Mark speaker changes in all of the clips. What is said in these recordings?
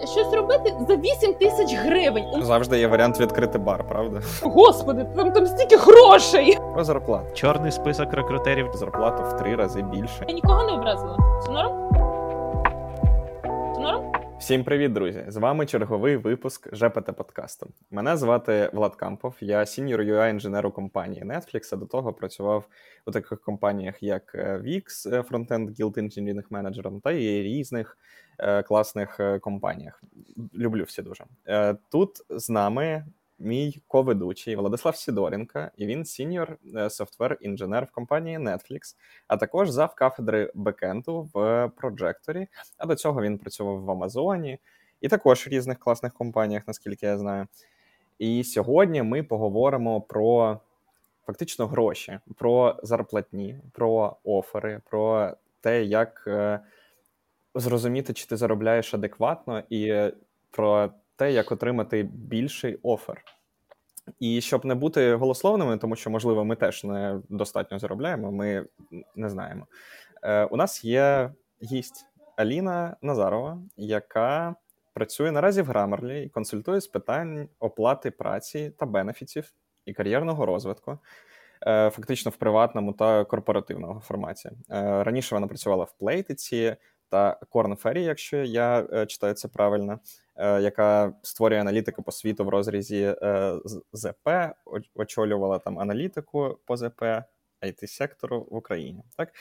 Speaker 1: Щось робити за 8 тисяч гривень.
Speaker 2: Завжди є варіант відкрити бар, правда?
Speaker 1: Господи, там там стільки грошей.
Speaker 2: Про зарплату.
Speaker 3: Чорний список рекрутерів.
Speaker 2: Зарплату в три рази більше.
Speaker 1: Я нікого не образила. Це норм? Це норм?
Speaker 2: Всім привіт, друзі! З вами черговий випуск ЖПТ подкасту. Мене звати Влад Кампов, я сіньор UI інженер у компанії Netflix, а до того працював у таких компаніях, як Wix, Frontend Guild Engineering Manager, та і різних е, класних е, компаніях. Люблю всі дуже. Е, тут з нами мій коведучий Владислав Сідоренко, і він сіньор software інженер в компанії Netflix, а також зав кафедри бекенду в Проджекторі. А до цього він працював в Амазоні і також в різних класних компаніях, наскільки я знаю. І сьогодні ми поговоримо про фактично гроші, про зарплатні, про офери, про те, як е, зрозуміти, чи ти заробляєш адекватно, і про те, як отримати більший офер. І щоб не бути голословними, тому що, можливо, ми теж не достатньо заробляємо, ми не знаємо. Е, У нас є гість Аліна Назарова, яка працює наразі в Grammarly і консультує з питань оплати праці та бенефітів і кар'єрного розвитку. Е, фактично в приватному та корпоративному форматі. Е, раніше вона працювала в Плейтиці та Corn Ferry, якщо я е, читаю це правильно, яка створює аналітику по світу в розрізі ЗП, очолювала там аналітику по ЗП it сектору в Україні. Так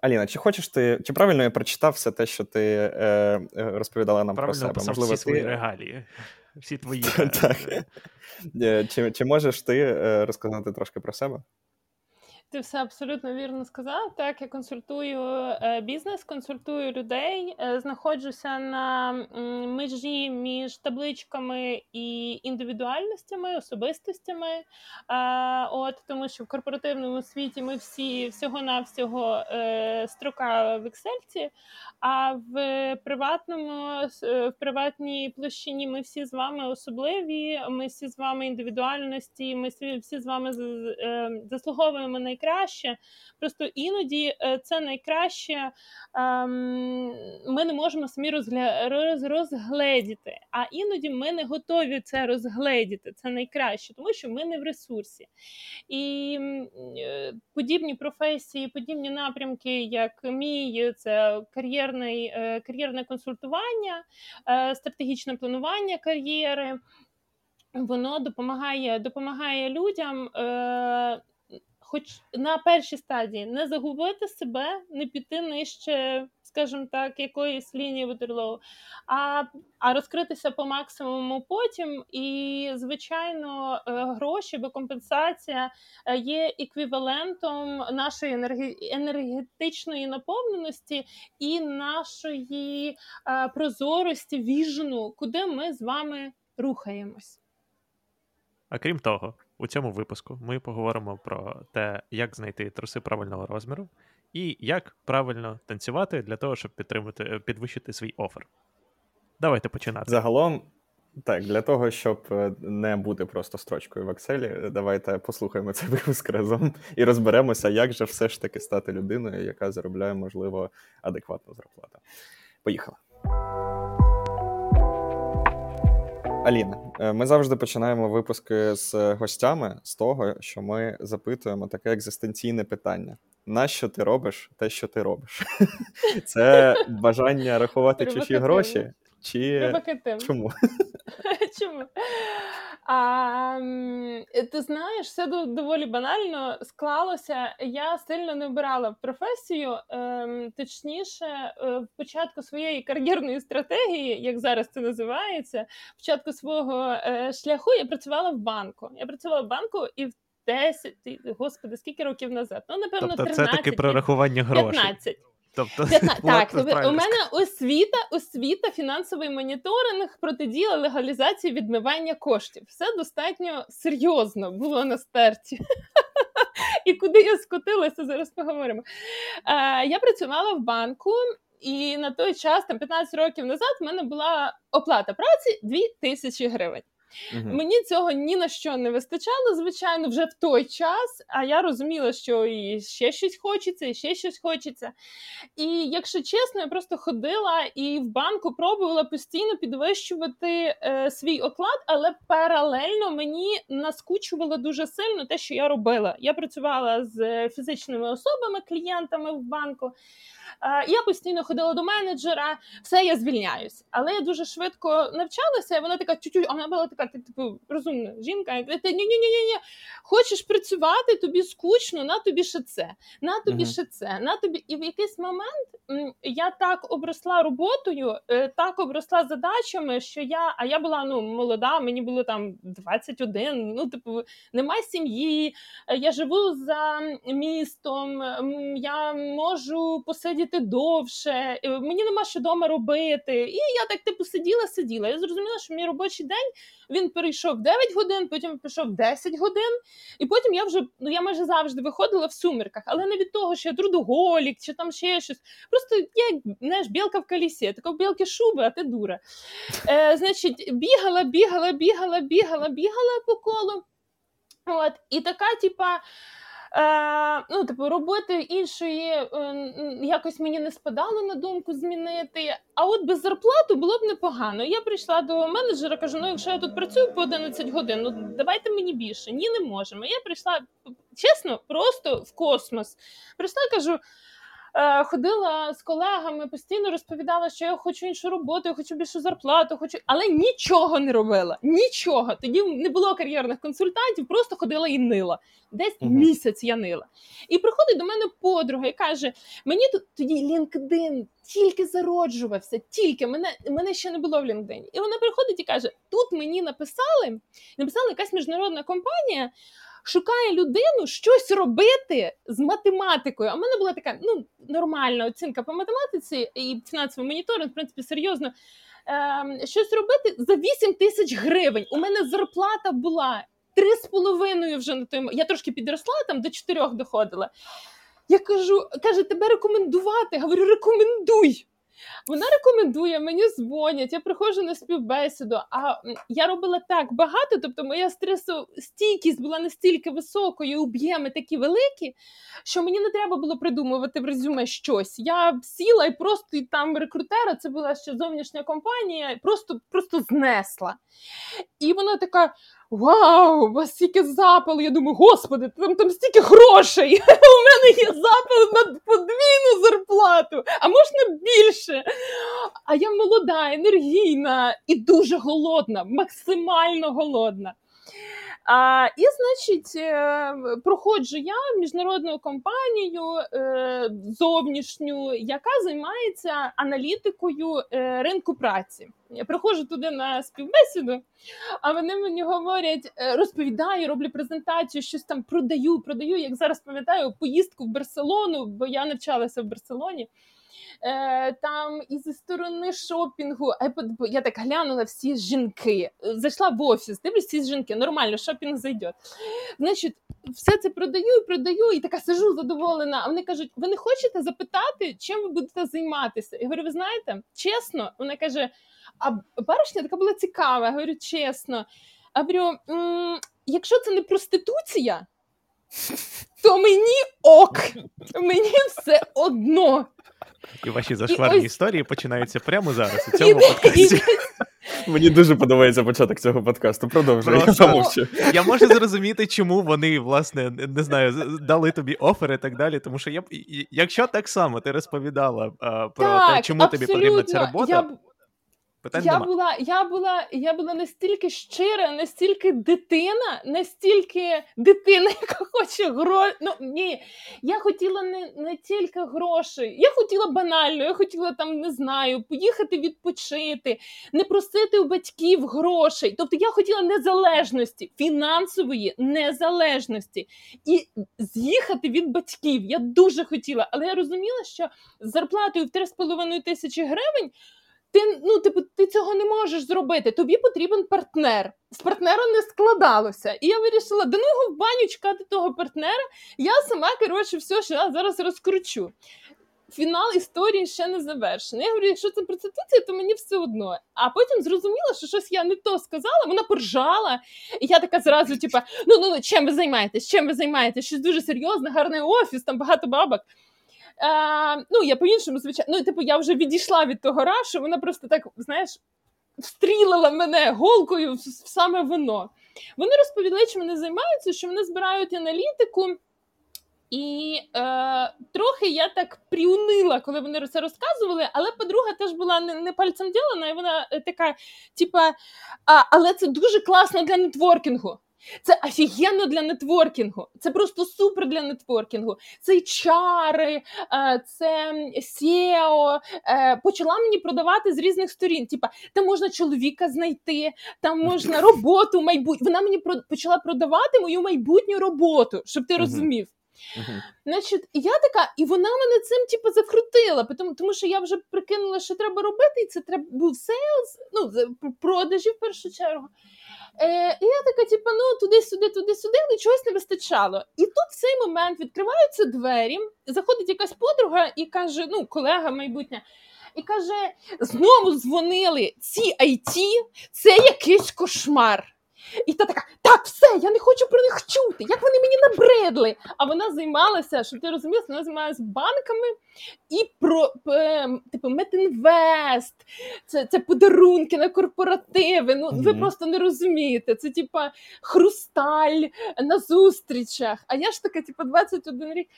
Speaker 2: Аліна, чи хочеш ти, чи правильно я прочитав все те, що ти е, розповідала нам
Speaker 3: правильно
Speaker 2: про себе?
Speaker 3: Можливо, всі ти... свої регалії, всі твої. Так.
Speaker 2: Чи, Чи можеш ти розказати трошки про себе?
Speaker 1: Ти все абсолютно вірно сказав. Так, я консультую е, бізнес, консультую людей, е, знаходжуся на межі між табличками і індивідуальностями, особистостями. От тому, що в корпоративному світі ми всі всього-навсього е, строка в Excel, а в приватному, в приватній площині ми всі з вами особливі. Ми всі з вами індивідуальності. Ми всі з вами заслуговуємо на найкраще. Просто іноді е, це найкраще ем, ми не можемо самі розгля... розгледіти, а іноді ми не готові це розгледіти. Це найкраще, тому що ми не в ресурсі. І е, подібні професії, подібні напрямки, як мій, це кар'єрний, е, кар'єрне консультування, стратегічне планування кар'єри. Воно допомагає допомагає людям хоч на першій стадії не загубити себе, не піти нижче, скажімо так, якоїсь лінії Ватерлоу, а а розкритися по максимуму потім. І, звичайно, е, гроші, бо компенсація е, є еквівалентом нашої енергетичної наповненості і нашої е, прозорості, віжну, куди ми з вами рухаємось.
Speaker 3: А крім того, у цьому випуску ми поговоримо про те, як знайти труси правильного розміру, і як правильно танцювати для того, щоб підтримати, е, підвищити свій офер. Давайте починати.
Speaker 2: Загалом, так, для того, щоб е, не бути просто строчкою в Excel, давайте послухаємо цей випуск разом і розберемося, як же все ж таки стати людиною, яка заробляє, можливо, адекватну зарплату. Поїхали. Аліна, е, ми завжди починаємо випуски з гостями з того, що ми запитуємо таке екзистенційне питання: нащо ти робиш те, що ти робиш? Це бажання рахувати чужі гроші? Чи чому?
Speaker 1: Чому? А, Ти знаєш, все доволі банально склалося. Я сильно не обирала професію, ем, точніше, е, в початку своєї кар'єрної стратегії, як зараз це називається, в початку свого е, шляху я працювала в банку. Я працювала в банку і в 10, господи, скільки років назад? Ну, напевно,
Speaker 3: тобто 13, це таки прорахування грошей.
Speaker 1: 15.
Speaker 3: Тобто,
Speaker 1: так, у мене освіта, освіта, фінансовий моніторинг, протидія легалізації відмивання коштів. Все достатньо серйозно було на старті. І куди я скотилася, зараз поговоримо. Е, Я працювала в банку, і на той час, там 15 років назад, в мене була оплата праці 2 тисячі гривень.
Speaker 2: Мгм.
Speaker 1: Мені цього ні на що не вистачало, звичайно, вже в той час. А я розуміла, що і ще щось хочеться, і ще щось хочеться. І якщо чесно, я просто ходила і в банку пробувала постійно підвищувати е, свій оклад, але паралельно мені наскучувало дуже сильно те, що я робила. Я працювала з фізичними особами, клієнтами в банку. Е, Я постійно ходила до менеджера, все, я звільняюсь. Але я дуже швидко навчалася, і вона така а вона була така, ти, типу, розумна жінка. Ти ні, ні, ні, ні. Хочеш працювати, тобі скучно, на тобі ще це, на тобі
Speaker 2: Мгм.
Speaker 1: ще це, на тобі. І в якийсь момент я так обросла роботою, е, так обросла задачами, що я, а я була ну молода, мені було там 21, ну типу, немає сім'ї, е, я живу за містом, я можу посидіти довше, е, мені нема що вдома робити. І я так типу сиділа, сиділа. Я зрозуміла, що мій робочий день він перейшов 9 годин, потім пішов 10 годин, і потім я вже ну я майже завжди виходила в сумірках, але не від того, що я трудоголік чи там ще щось. Просто я знаєш, білка в колісі, така білки шуби, а ти дура. Е, Значить, бігала, бігала, бігала, бігала, бігала по колу. От, і така, типа. Е, ну, типу, роботи іншої е, якось мені не спадало на думку змінити. А от без зарплати було б непогано. Я прийшла до менеджера, кажу: ну, якщо я тут працюю по 11 годин, ну давайте мені більше. Ні, не можемо. Я прийшла чесно, просто в космос. Прийшла, кажу. Е, Ходила з колегами, постійно розповідала, що я хочу іншу роботу, я хочу більшу зарплату, хочу, але нічого не робила. Нічого. Тоді не було кар'єрних консультантів, просто ходила і нила. Десь
Speaker 2: Мгм.
Speaker 1: місяць я нила. І приходить до мене подруга і каже: мені тут тоді LinkedIn тільки зароджувався, тільки мене, мене ще не було в LinkedIn. І вона приходить і каже: тут мені написали, написала якась міжнародна компанія. Шукає людину щось робити з математикою. А в мене була така ну нормальна оцінка по математиці і фінансовий моніторинг, в принципі, серйозно. Ем, щось робити за 8 тисяч гривень. У мене зарплата була три з половиною вже на той Я трошки підросла, там до чотирьох доходила. Я кажу, каже, тебе рекомендувати. Говорю, рекомендуй. Вона рекомендує, мені дзвонять, я приходжу на співбесіду. А я робила так багато, тобто моя стресостійкість була настільки високою, об'єми такі великі, що мені не треба було придумувати в резюме щось. Я сіла і просто і там рекрутера, це була ще зовнішня компанія, просто, просто знесла. І вона така: Вау, у вас стільки запалу. Я думаю, господи, там, там стільки грошей. У мене є запал на подвійну зарплату, а можна більше. А я молода, енергійна і дуже голодна, максимально голодна. А, і, значить, е, проходжу я міжнародну компанію е, зовнішню, яка займається аналітикою е, ринку праці. Я приходжу туди на співбесіду, а вони мені говорять, розповідаю, роблю презентацію, щось там продаю, продаю, як зараз пам'ятаю, поїздку в Барселону, бо я навчалася в Барселоні. Е, там і зі сторони шопінгу. Я я так глянула всі жінки. Е, Зайшла в офіс, дивлюсь, всі жінки, нормально, шопінг зайде. Значить, все це продаю, продаю, і така сижу задоволена. А вони кажуть: ви не хочете запитати, чим ви будете займатися? Я говорю, ви знаєте, чесно, вона каже: а баришня така була цікава. Я говорю, чесно. А говорю, якщо це не проституція, то мені ок, мені все одно.
Speaker 3: І ваші зашкварні
Speaker 1: ось-
Speaker 3: історії починаються прямо зараз, у цьому подкасті.
Speaker 2: Мені дуже подобається початок цього подкасту. Продовжуй, я
Speaker 3: Просто-
Speaker 2: замовчу.
Speaker 3: Я можу зрозуміти, чому вони, власне, не знаю, дали тобі офер і так далі. Тому що я якщо так само ти розповідала а, про те,
Speaker 1: так,
Speaker 3: чому тобі потрібна ця робота,
Speaker 1: Я,
Speaker 3: питань
Speaker 1: я
Speaker 3: нема.
Speaker 1: була, я була, я була настільки щира, настільки дитина, настільки дитина, яка хоче гроші. Ну ні, я хотіла не, не тільки грошей, я хотіла банально, я хотіла там, не знаю, поїхати відпочити, не просити у батьків грошей. Тобто я хотіла незалежності, фінансової незалежності і з'їхати від батьків. Я дуже хотіла, але я розуміла, що з зарплатою в 3,5 тисячі гривень. Ти ну, типу, ти цього не можеш зробити. Тобі потрібен партнер. З партнером не складалося. І я вирішила до нього в баню чекати того партнера. Я сама, коротше, все, що я зараз розкручу. фінал історії ще не завершений. Я говорю, якщо це проституція, то мені все одно. А потім зрозуміла, що щось я не то сказала, вона поржала. І я така зразу, типа, ну ну ну чим ви займаєтесь? Чим ви займаєтесь? Щось дуже серйозне, гарний офіс, там багато бабок. Е, ну, я по-іншому, звичайно, ну, типу, я вже відійшла від того рашу, вона просто так, знаєш, встрілила мене голкою в, саме воно. Вони розповіли, чим вони займаються, що вони збирають аналітику. І е, трохи я так приунила, коли вони це розказували, але подруга теж була не, не пальцем ділена, і вона е, така, типа, але це дуже класно для нетворкінгу. Це офігенно для нетворкінгу. Це просто супер для нетворкінгу. Це чари, е, це SEO. Е, почала мені продавати з різних сторін. Типа, там можна чоловіка знайти, там можна роботу майбутню. Вона мені почала продавати мою майбутню роботу, щоб ти розумів. Uh-huh. Значить, я така, і вона мене цим типу, закрутила, тому, тому що я вже прикинула, що треба робити, і це треба був сейлс, ну, продажі в першу чергу. Е, І я така, типу, ну туди-сюди, туди-сюди, але чогось не вистачало. І тут в цей момент відкриваються двері, заходить якась подруга і каже: ну, колега майбутня. І каже: знову дзвонили ці IT, це якийсь кошмар. І та така, так, все, я не хочу про них чути. Як вони мені набридли? А вона займалася, щоб ти розумів, вона займалася банками і про е, типу Метінвест, це це подарунки на корпоративи. Ну mm-hmm. ви просто не розумієте. Це типа хрусталь на зустрічах. А я ж така, типу, 21 рік.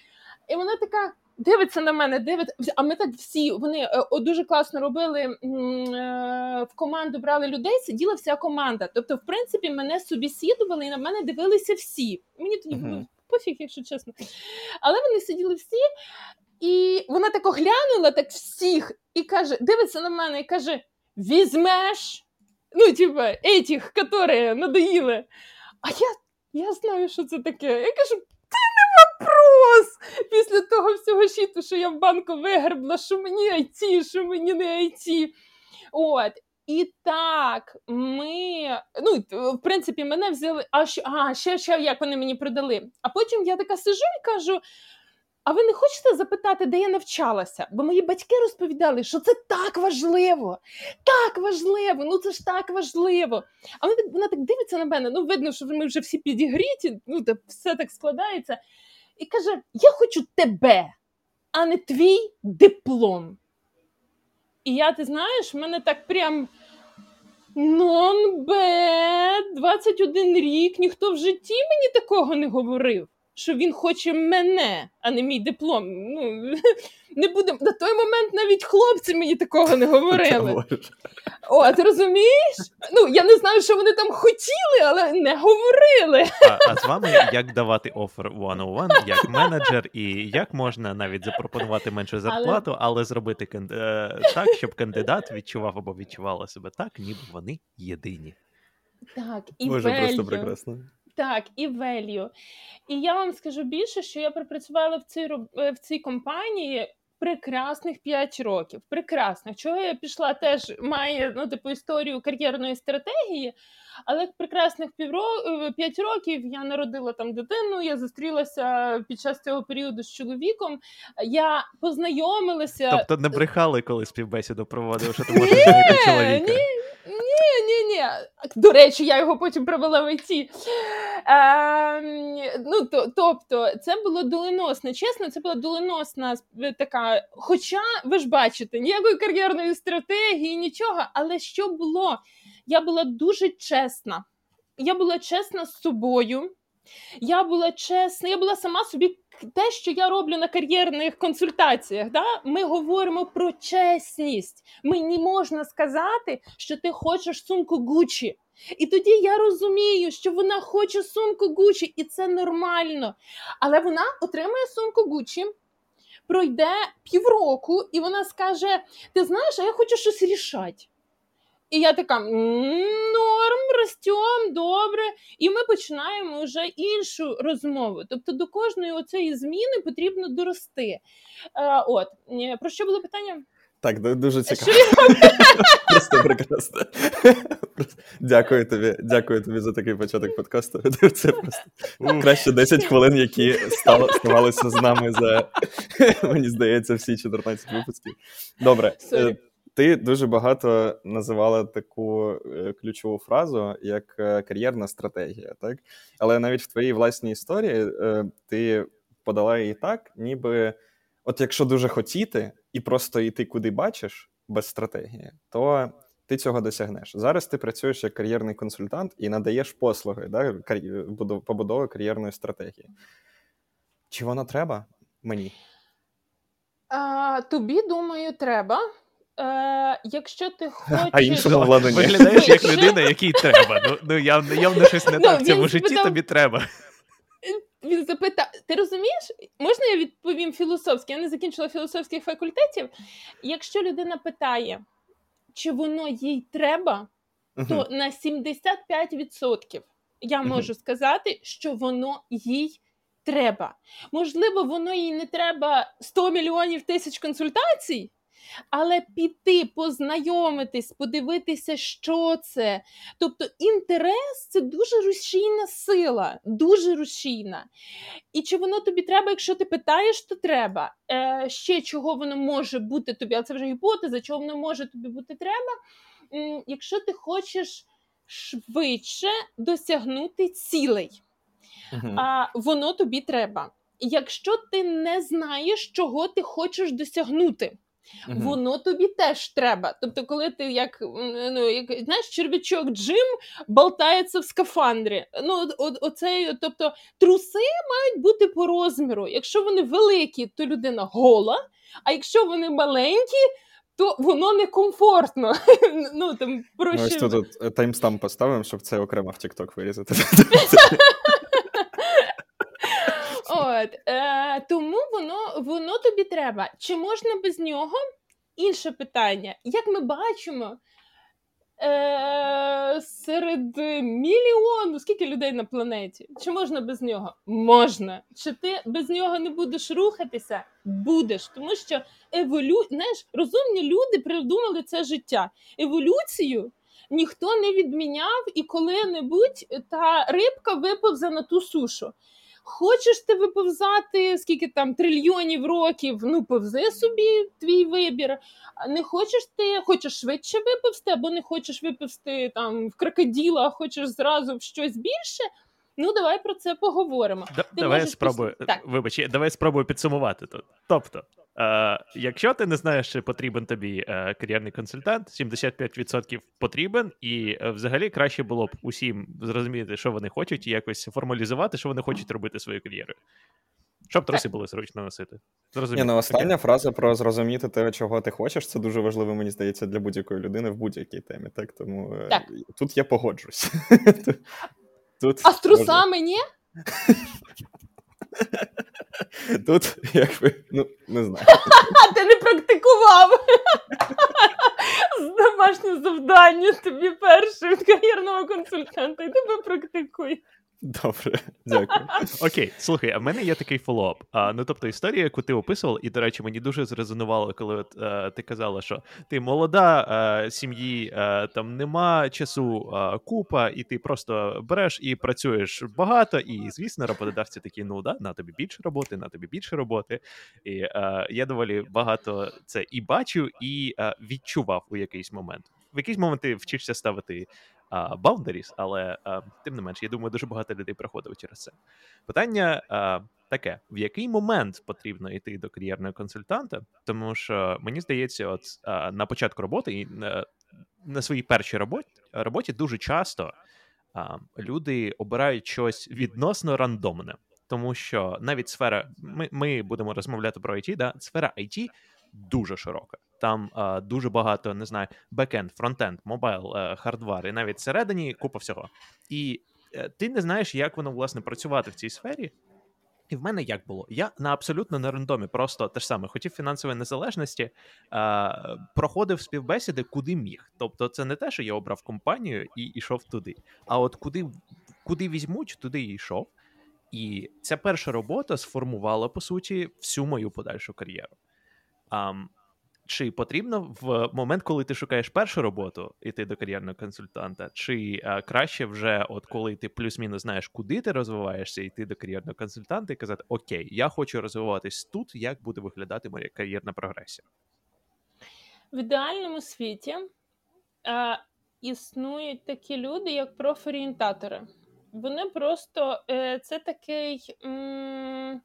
Speaker 1: І вона така дивиться на мене, дивиться. А ми так всі вони е, дуже класно робили е, в команду брали людей, сиділа вся команда. Тобто, в принципі, мене собі сідували і на мене дивилися всі. Мені тоді було uh-huh. пофіг, якщо чесно. Але вони сиділи всі, і вона так оглянула так всіх і каже: дивиться на мене і каже: Візьмеш. Ну, типа, етіх, які надоїли. А я я знаю, що це таке. Я кажу, вопрос після того всього щиту, що я в банку вигребла, що мені IT, що мені не IT. От. І так, ми, ну, в принципі, мене взяли, а, а ще, ще як вони мені продали. А потім я така сижу і кажу: а ви не хочете запитати, де я навчалася? Бо мої батьки розповідали, що це так важливо, так важливо, ну це ж так важливо. А вона так, вона так дивиться на мене, ну видно, що ми вже всі підігріті, ну все так складається і каже: Я хочу тебе, а не твій диплом. І я, ти знаєш, в мене так прям нон-бе, 21 рік, ніхто в житті мені такого не говорив що він хоче мене, а не мій диплом. Ну, не будем. На той момент навіть хлопці мені такого не говорили. О, ти розумієш? Ну, я не знаю, що вони там хотіли, але не говорили.
Speaker 3: А а з вами як давати офер one-on-one, як менеджер, і як можна навіть запропонувати меншу зарплату, але, але зробити кан... Е, так, щоб кандидат відчував або відчувала себе так, ніби вони єдині.
Speaker 1: Так, і Боже,
Speaker 2: просто прекрасно.
Speaker 1: Так, і value. І я вам скажу більше, що я пропрацювала в цій в цій компанії прекрасних 5 років. Прекрасних. Чого я пішла, теж має ну, типу, історію кар'єрної стратегії. Але прекрасних півро... 5 е, років я народила там дитину. Я зустрілася під час цього періоду з чоловіком. Я познайомилася.
Speaker 3: Тобто не брехали, коли співбесіду проводив, що ти можеш чоловіка?
Speaker 1: Ні, ні, ні. До речі, я його потім провела в ІТ. Е, ну, то, Тобто, це було доленосно. Чесно, це була доленосна така. Хоча ви ж бачите, ніякої кар'єрної стратегії, нічого, але що було? Я була дуже чесна. Я була чесна з собою. Я була чесна, я була сама собі те, що я роблю на кар'єрних консультаціях. Да? Ми говоримо про чесність. Мені можна сказати, що ти хочеш сумку Гучі. І тоді я розумію, що вона хоче сумку Гучі, і це нормально. Але вона отримує сумку Гучі, пройде півроку, і вона скаже: Ти знаєш, а я хочу щось рішати. І я така норм, ростем, добре. І ми починаємо вже іншу розмову. Тобто до кожної оцеї зміни потрібно дорости. Е, От про що було питання?
Speaker 2: Так, дуже цікаво. Просто прекрасно. Дякую тобі, дякую тобі за такий початок подкасту. Це просто краще 10 хвилин, які ставалися з нами за, мені здається, всі 14 випусків. Добре. Е, ти дуже багато називала таку е, ключову фразу, як е, кар'єрна стратегія, так? Але навіть в твоїй власній історії ти подала її так, ніби от якщо дуже хотіти і просто йти куди бачиш без стратегії, то ти цього досягнеш. Зараз ти працюєш як кар'єрний консультант і надаєш послуги да, побудови кар'єрної стратегії. Чи воно треба мені?
Speaker 1: А, Тобі, думаю, треба. Е, Якщо ти хочеш...
Speaker 2: А іншому владу.
Speaker 3: Виглядаєш як людина, якій треба. Ну, ну явно, явно щось не ну, так в цьому житті тобі треба.
Speaker 1: Він запитав: ти розумієш? Можна я відповім філософськи? Я не закінчила філософських факультетів. Якщо людина питає, чи воно їй треба, uh-huh. то на 75% я можу сказати, що воно їй треба. Можливо, воно їй не треба 100 мільйонів тисяч консультацій. Але піти, познайомитись, подивитися, що це. Тобто інтерес це дуже рушійна сила, дуже рушійна. І чи воно тобі треба, якщо ти питаєш, то треба. Е, Ще чого воно може бути тобі, але це вже гіпотеза, чого воно може тобі бути треба. Е, якщо ти хочеш швидше досягнути цілей, угу. а, воно тобі треба. Якщо ти не знаєш, чого ти хочеш досягнути. Угу. Воно тобі теж треба. Тобто, коли ти як ну, як знаєш, черв'ячок Джим болтається в скафандрі. Ну, о, оцей, тобто труси мають бути по розміру. Якщо вони великі, то людина гола, а якщо вони маленькі. То воно некомфортно. Ну, там, проще...
Speaker 2: Ось тут, тут таймстамп поставимо, щоб це окремо в TikTok вирізати.
Speaker 1: От, е, Тому воно воно тобі треба. Чи можна без нього? Інше питання. Як ми бачимо, е, серед мільйону, скільки людей на планеті? Чи можна без нього? Можна. Чи ти без нього не будеш рухатися? Будеш. Тому що еволю... знаєш, розумні люди придумали це життя. Еволюцію. Ніхто не відміняв і коли-небудь та рибка виповзе на ту сушу. Хочеш ти виповзати скільки там трильйонів років, ну повзи собі твій вибір. Не хочеш ти, хочеш швидше виповзти, або не хочеш виповзти там в крокоділа, хочеш зразу в щось більше. Ну, давай про це поговоримо.
Speaker 3: Да, давай спробую. Піс... Вибач, давай спробую підсумувати тут. Тобто, е, якщо ти не знаєш, чи потрібен тобі е, кар'єрний консультант, 75% потрібен, і е, взагалі краще було б усім зрозуміти, що вони хочуть, і якось формалізувати, що вони хочуть робити своєю кар'єрою. Щоб труси були зручно носити.
Speaker 2: Зрозуміло. Ні, ну, Остання okay. фраза про зрозуміти те, чого ти хочеш, це дуже важливо, мені здається, для будь-якої людини в будь-якій темі. Так, Тому е, так. тут я погоджусь.
Speaker 1: Тут А з трусами ні?
Speaker 2: Тут, якби, ну, не знаю.
Speaker 1: А ти не практикував. Домашнє завдання тобі перше від кар'єрного консультанта, і тебе практикуй.
Speaker 2: Добре, дякую.
Speaker 3: Окей, слухай, а в мене є такий фоллоуп. А, Ну тобто, історія, яку ти описував, і, до речі, мені дуже зрезонувало, коли от, е, ти казала, що ти молода е, сім'ї, е, там нема часу купа, і ти просто береш і працюєш багато. І, звісно, роботодавці такі, ну да, на тобі більше роботи, на тобі більше роботи. І я доволі багато це і бачив, і відчував у якийсь момент. В якийсь момент ти вчишся ставити boundaries, але тим не менш, я думаю, дуже багато людей проходили через це. Питання таке: в який момент потрібно йти до кар'єрного консультанта? Тому що мені здається, от на початку роботи і на своїй першій роботі роботі дуже часто люди обирають щось відносно рандомне. Тому що навіть сфера, ми ми будемо розмовляти про IT, да, сфера IT дуже широка. Там а, дуже багато не знаю, бекенд, фронтенд, mobile, е, hardware, і навіть всередині купа всього. І е, ти не знаєш, як воно власне працювати в цій сфері. І в мене як було? Я на абсолютно на рандомі, просто те ж саме, хотів фінансової незалежності, а, проходив співбесіди, куди міг. Тобто, це не те, що я обрав компанію і йшов туди. А от куди куди візьмуть, туди і йшов. І ця перша робота сформувала по суті всю мою подальшу кар'єру. Um, чи потрібно в момент, коли ти шукаєш першу роботу, іти до кар'єрного консультанта, чи а, краще вже, от коли ти плюс-мінус знаєш, куди ти розвиваєшся, йти до кар'єрного консультанта і казати: Окей, я хочу розвиватись тут, як буде виглядати моя кар'єрна прогресія?
Speaker 1: В ідеальному світі е, існують такі люди, як профорієнтатори. Вони просто е, це такий. М-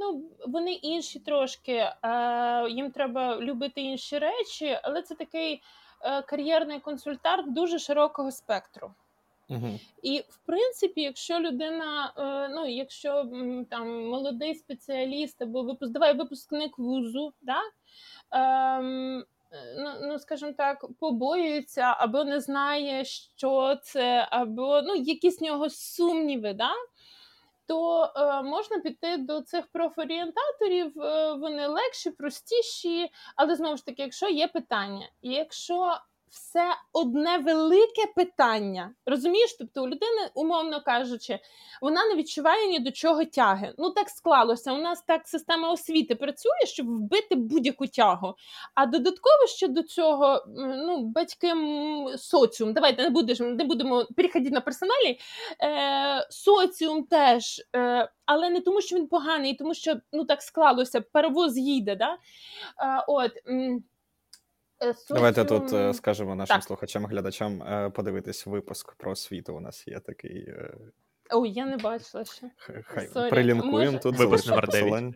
Speaker 1: Ну, вони інші трошки, е, їм треба любити інші речі, але це такий е, кар'єрний консультант дуже широкого спектру.
Speaker 2: Угу.
Speaker 1: І в принципі, якщо людина, е, ну якщо там молодий спеціаліст або випуск, давай випускник вузу, да? ем, ну, ну скажімо так, побоюється або не знає, що це, або ну, якісь в нього сумніви, да? То е, можна піти до цих профорієнтаторів, е, вони легші, простіші, але знову ж таки, якщо є питання, і якщо все одне велике питання. Розумієш? Тобто у людини, умовно кажучи, вона не відчуває ні до чого тяги. Ну так склалося. У нас так система освіти працює, щоб вбити будь-яку тягу. А додатково ще до цього, ну, батьки соціум. Давайте не будемо не будемо переходити на персоналі. Е, Соціум теж. Е, але не тому, що він поганий, тому що ну так склалося, паровоз їде. Да? Е, от,
Speaker 2: Соціум... Давайте тут е, скажемо нашим
Speaker 1: так.
Speaker 2: слухачам, глядачам е, подивитись випуск про освіту. У нас є такий. Е,
Speaker 1: Ой, я не бачила ще.
Speaker 2: Хай прилінкуємо тут
Speaker 3: випуск номер 9.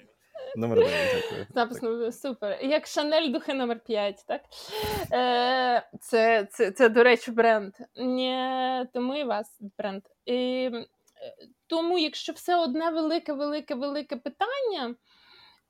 Speaker 2: Номер 9, дякую.
Speaker 1: Запис так. супер. Як Шанель духи номер 5, так? Е, Це, це, це, до речі, бренд. Ні, Тому і вас бренд. І, Тому, якщо все одне велике, велике, велике питання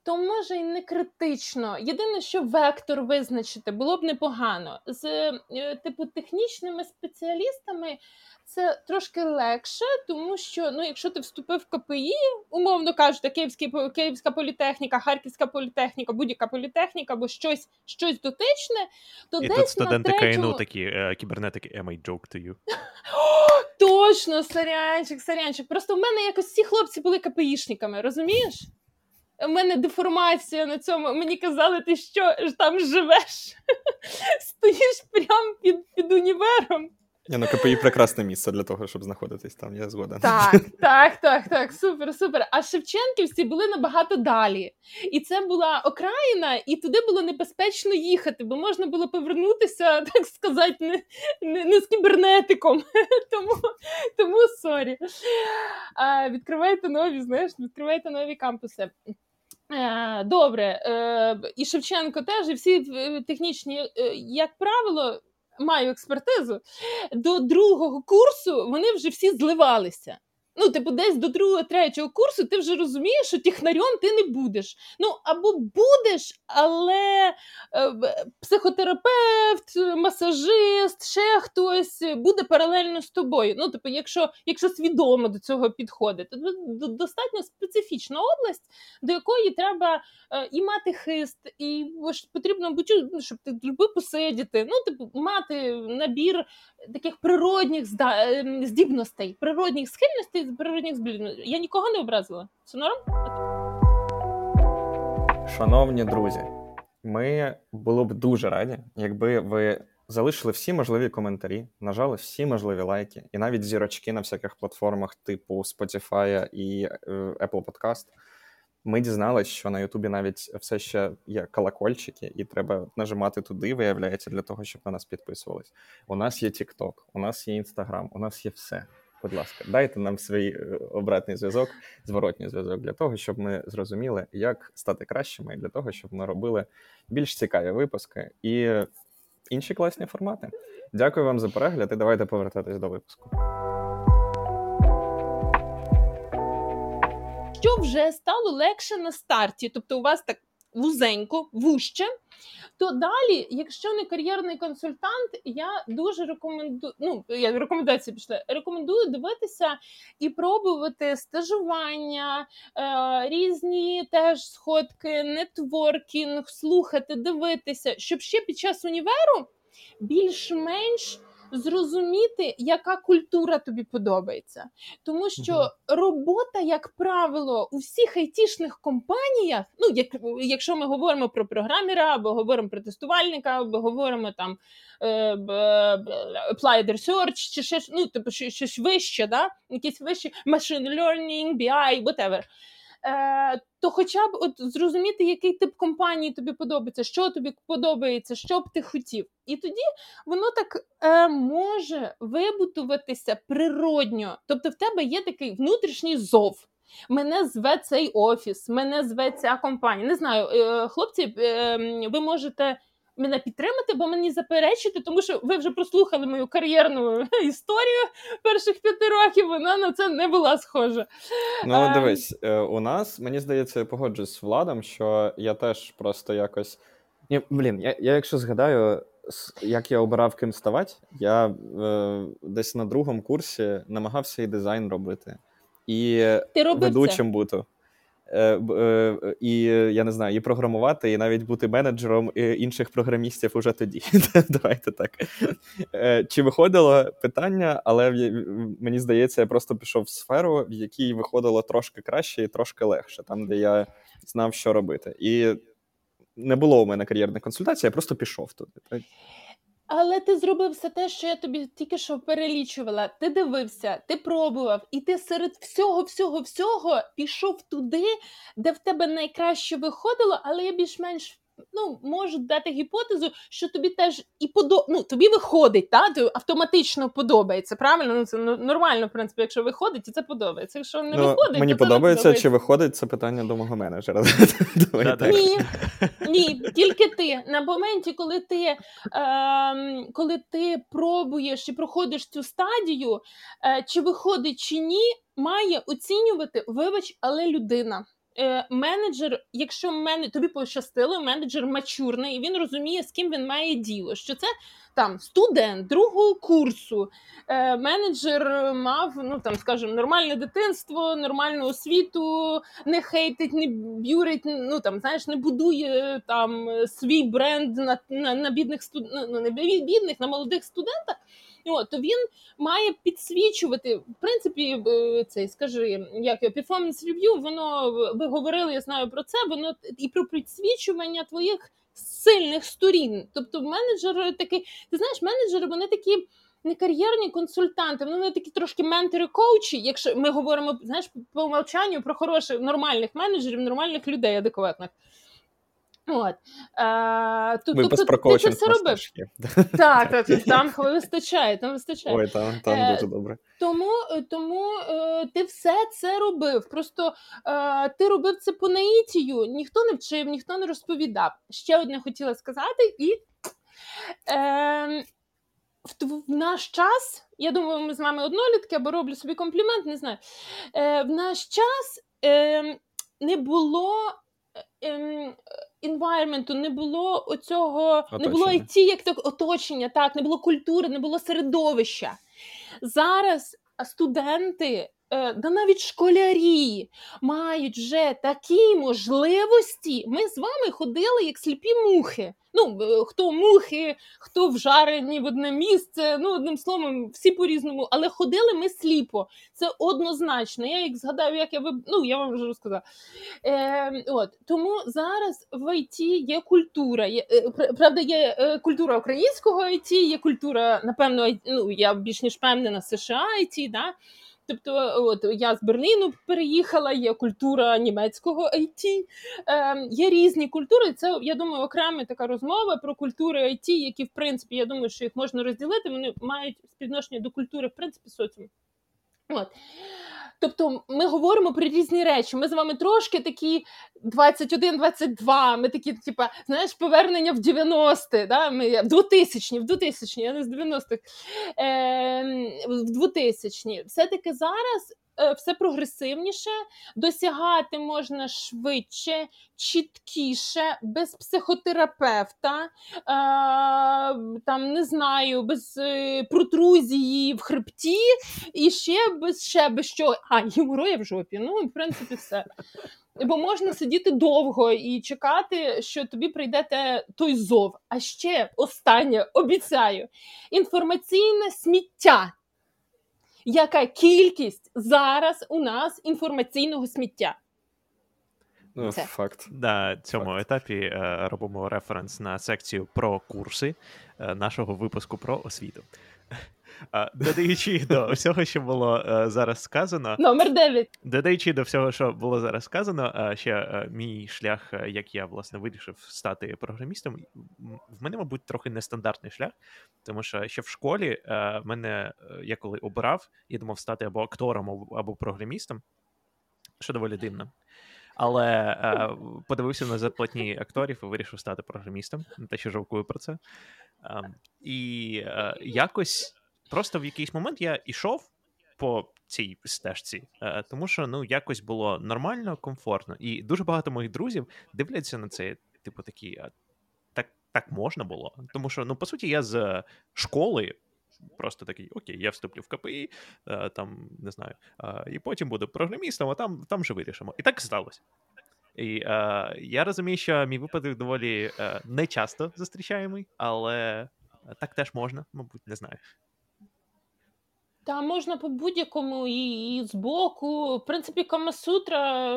Speaker 1: то може й не критично. Єдине, що вектор визначити було б непогано. З е, типу технічними спеціалістами це трошки легше, тому що ну, якщо ти вступив в КПІ, умовно кажучи, Київський, Київська політехніка, Харківська політехніка, будь-яка політехніка або щось щось дотичне, то
Speaker 3: І
Speaker 1: десь
Speaker 3: тут студенти
Speaker 1: на третьому...
Speaker 3: КНУ такі е, кібернетики, am I joke to you?
Speaker 1: Точно, сарянчик, сарянчик. Просто в мене якось всі хлопці були КПІшниками, розумієш? У мене деформація на цьому. Мені казали, ти що там живеш? Стоїш прямо під під універом.
Speaker 2: Я на КПІ прекрасне місце для того, щоб знаходитись там, я згоден.
Speaker 1: Так, так, так, так, супер, супер. А Шевченківці були набагато далі. І це була окраїна, і туди було небезпечно їхати, бо можна було повернутися, так сказати, не не, не з кібернетиком. Тому тому sorry. А, Відкривайте нові, знаєш, відкривайте нові кампуси. Е, добре, е, і Шевченко теж, і всі е, технічні, як правило, маю експертизу. До другого курсу вони вже всі зливалися. Ну, типу, десь до другого, третього курсу ти вже розумієш, що технарем ти не будеш. Ну, або будеш, але е, психотерапевт, масажист, ще хтось буде паралельно з тобою. Ну, типу, якщо якщо свідомо до цього підходити, то достатньо специфічна область, до якої треба е, і мати хист, і потрібно бути, ну, щоб ти любив посидіти. Ну, типу, мати набір таких природних ем, здібностей, природних схильностей природних зблідів. Я нікого не образила. Це норм?
Speaker 2: Шановні друзі, ми були б дуже раді, якби ви залишили всі можливі коментарі, нажали всі можливі лайки, і навіть зірочки на всяких платформах, типу Spotify і е, Apple Podcast. Ми дізналися, що на Ютубі навіть все ще є колокольчики, і треба нажимати туди, виявляється, для того, щоб на нас підписувались. У нас є TikTok, у нас є Instagram, у нас є все. Будь ласка, дайте нам свій е, обратний зв'язок, зворотній зв'язок для того, щоб ми зрозуміли, як стати кращими, і для того, щоб ми робили більш цікаві випуски і інші класні формати. Дякую вам за перегляд і давайте повертатись до випуску.
Speaker 1: Що вже стало легше на старті? Тобто, у вас так вузенько, вужче, то далі, якщо не кар'єрний консультант, я дуже рекомендую. Ну я рекомендації пішли. Рекомендую дивитися і пробувати стажування, е, різні теж сходки, нетворкінг, слухати, дивитися, щоб ще під час універу більш-менш зрозуміти, яка культура тобі подобається. Тому що робота, як правило, у всіх айтішних компаніях, ну як, якщо ми говоримо про програмера, або говоримо про тестувальника, або говоримо там е, applied research, чи ще ну, типу, щось вище, да? якісь вищі machine learning, BI, whatever е, то хоча б от зрозуміти, який тип компанії тобі подобається, що тобі подобається, що б ти хотів. І тоді воно так е, може вибутуватися природньо. Тобто, в тебе є такий внутрішній зов. Мене зве цей офіс, мене зве ця компанія. Не знаю, е, хлопці, е, ви можете мене підтримати, бо мені заперечити, тому що ви вже прослухали мою кар'єрну історію перших п'яти років. Вона на це не була схожа.
Speaker 2: Ну, ем. дивись, е, у нас мені здається, я погоджуюсь з владом, що я теж просто якось. Ні, Блін, я, я якщо згадаю, як я обирав ким ставати, я е, десь на другому курсі намагався і дизайн робити, і
Speaker 1: Ти
Speaker 2: ведучим бути. Е, е, і я не знаю, і програмувати, і навіть бути менеджером інших програмістів уже тоді. Давайте так. Е, чи виходило питання, але мені здається, я просто пішов в сферу, в якій виходило трошки краще і трошки легше, там, де я знав, що робити. І не було у мене кар'єрної консультації, я просто пішов туди.
Speaker 1: Але ти зробив все те, що я тобі тільки що перелічувала. Ти дивився, ти пробував, і ти серед всього, всього, всього пішов туди, де в тебе найкраще виходило, але я більш-менш ну, можуть дати гіпотезу, що тобі теж і подо... ну, тобі виходить, та? Тобі автоматично подобається. Правильно? Ну, Це нормально, в принципі, якщо виходить, і це подобається. Якщо не ну, виходить,
Speaker 2: мені
Speaker 1: то
Speaker 2: подобається,
Speaker 1: це не
Speaker 2: чи виходить це питання до мого менеджера.
Speaker 1: Ні, ні, тільки ти. На моменті, коли ти е, коли ти пробуєш і проходиш цю стадію, е, чи виходить, чи ні, має оцінювати, вибач, але людина е, менеджер, якщо мен... тобі пощастило, менеджер мачурний, і він розуміє, з ким він має діло. Що це там студент другого курсу, е, менеджер мав, ну там, скажімо, нормальне дитинство, нормальну освіту, не хейтить, не б'юрить, ну там, знаєш, не будує там свій бренд на на, на бідних студ... ну, не бідних, на молодих студентах. О, то він має підсвічувати. В принципі, е, цей скажи, як performance review, воно ви говорили, я знаю про це. Воно і про підсвічування твоїх сильних сторін. Тобто, менеджер такий, ти знаєш, менеджери вони такі. Не кар'єрні консультанти, вони такі трошки ментори коучі. Якщо ми говоримо знаєш, по умовчанню про хороших нормальних менеджерів, нормальних людей адекватних. От. Е,
Speaker 2: тут, Ми тобто, ти це
Speaker 1: все робив. Так, так, там вистачає, там вистачає.
Speaker 2: Ой, там там е, дуже добре.
Speaker 1: Тому е, тому е, ти все це робив. Просто е, ти робив це по наїтію, ніхто не вчив, ніхто не розповідав. Ще одне хотіла сказати, і е, в, в наш час, я думаю, ми з вами однолітки або роблю собі комплімент, не знаю. Е, В наш час е, не було. Environment, не було оцього, оточення. не було IT як так оточення, так, не було культури, не було середовища. Зараз студенти да навіть школярі мають вже такі можливості. Ми з вами ходили як сліпі мухи. Ну, е, хто мухи, хто вжарені в одне місце. Ну, одним словом, всі по-різному, але ходили ми сліпо. Це однозначно. Я як згадаю, як я виб... ну, я вам вже розказала. Е, от. Тому зараз в ІТ є культура. Є, е, Правда, є культура українського ІТ, є культура, напевно, ну, я більш ніж певнена США ІТ, да? Тобто, от я з Берліну переїхала, є культура німецького IT, е, є різні культури. Це я думаю, окрема така розмова про культури IT, які в принципі я думаю, що їх можна розділити. Вони мають співношення до культури, в принципі, соціуму. От. Тобто ми говоримо про різні речі. Ми з вами трошки такі 21-22, Ми такі, типа, знаєш, повернення в 90-ті, да? ми в 2000-ні, в 2000-ні, я не з 90-х, е, в 2000-ні. Все-таки зараз Е, все прогресивніше, досягати можна швидше, чіткіше, без психотерапевта, е, там не знаю, без е, протрузії в хребті, і ще без ще без що. А, геморроя в жопі. Ну, в принципі, все. Бо можна сидіти довго і чекати, що тобі прийде той зов. А ще останнє обіцяю: інформаційне сміття. Яка кількість зараз у нас інформаційного сміття?
Speaker 2: Ну, Це. Факт.
Speaker 3: На цьому факт. етапі е, робимо референс на секцію про курси е, нашого випуску про освіту. Додаючи до всього, що було е, зараз сказано,
Speaker 1: номер 9.
Speaker 3: Додаючи до всього, що було зараз сказано, е, ще е, мій шлях, як я власне вирішив стати програмістом, в мене, мабуть, трохи нестандартний шлях, тому що ще в школі мене я коли обирав, я думав стати або актором, або програмістом, що доволі дивно. Але е, подивився на зарплатні акторів і вирішив стати програмістом. Не те, що жалкую про це. Е, і е, якось просто в якийсь момент я йшов по цій стежці, е, тому що ну якось було нормально, комфортно. І дуже багато моїх друзів дивляться на це, типу, такі. Так так можна було. Тому що, ну, по суті, я з школи просто такий: Окей, я вступлю в КПІ, е, там не знаю, е, і потім буду програмістом, а там там вже вирішимо. І так сталося. І е, я розумію, що мій випадок доволі е, не часто зустрічаємий, але так теж можна, мабуть, не знаю.
Speaker 1: Та можна по будь-якому і, і збоку. В принципі, Камасутра,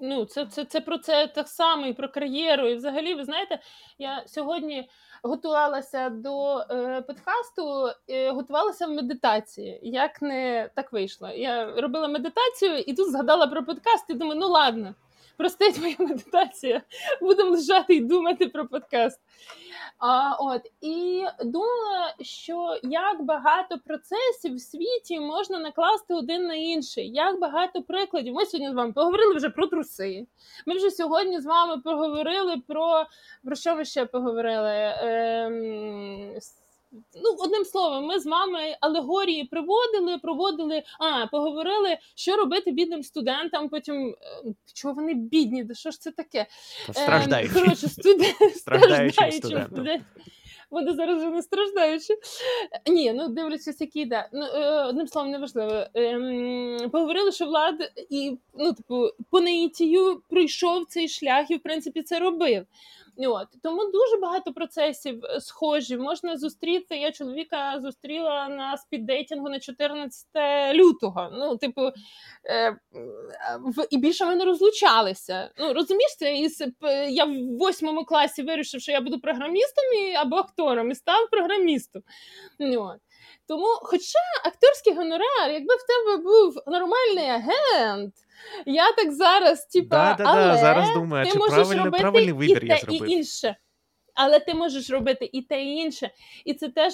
Speaker 1: ну, це це, це про це так само, і про кар'єру. І взагалі, ви знаєте, я сьогодні готувалася до е, подкасту, е, готувалася в медитації. Як не так вийшло? Я робила медитацію і тут згадала про подкаст, і думаю, ну ладно, простить моя медитація, будемо лежати і думати про подкаст. А, от І думала, що як багато процесів в світі можна накласти один на інший, як багато прикладів. Ми сьогодні з вами поговорили вже про труси. Ми вже сьогодні з вами поговорили про про що ми ще поговорили? Ем, Ну, одним словом, ми з вами алегорії приводили, проводили, а поговорили, що робити бідним студентам. Потім е, чого вони бідні, де що ж це таке?
Speaker 3: Страждаючи.
Speaker 1: Коротше, студент,
Speaker 3: страждаючим студентам.
Speaker 1: Вони зараз вже не страждаючи. Ні, ну дивлячись, які йде. Ну, е, одним словом, неважливо. Ем, поговорили, що влада і ну, типу, по наїтію пройшов цей шлях і в принципі це робив. От Тому дуже багато процесів е, схожі. Можна зустріти. Я чоловіка зустріла на спіддейтингу на 14 лютого. Ну, типу, е, в, і більше ми не розлучалися. Ну, розумієш, це із, я в восьмому класі вирішив, що я буду програмістом і, або актором, і став програмістом. От. Тому, хоча акторський гонорар, якби в тебе був нормальний агент, я так зараз, типа,
Speaker 3: да, да,
Speaker 1: але
Speaker 3: зараз думаю,
Speaker 1: ти
Speaker 3: чи
Speaker 1: можеш
Speaker 3: правильно,
Speaker 1: робити
Speaker 3: правильний вибір
Speaker 1: і
Speaker 3: я зробив.
Speaker 1: і інше. Але ти можеш робити і те, і інше. І це теж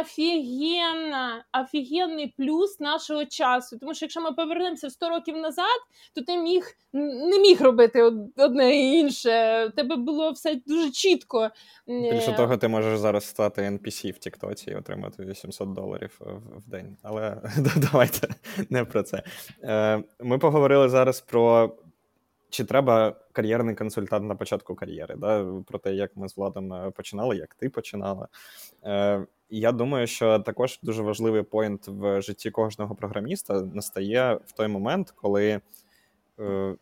Speaker 1: офігенна, офігенний плюс нашого часу. Тому що якщо ми повернемося 100 років назад, то ти міг не міг робити одне і інше. Тебе було все дуже чітко.
Speaker 2: Більше е. того, ти можеш зараз стати NPC в Тіктоці і отримати 800 доларів в день. Але давайте не про це. Е, ми поговорили зараз про чи треба кар'єрний консультант на початку кар'єри? Да? Про те, як ми з Владом е, починали, як ти починала. Е, Я думаю, що також дуже важливий point в житті кожного програміста настає в той момент, коли е,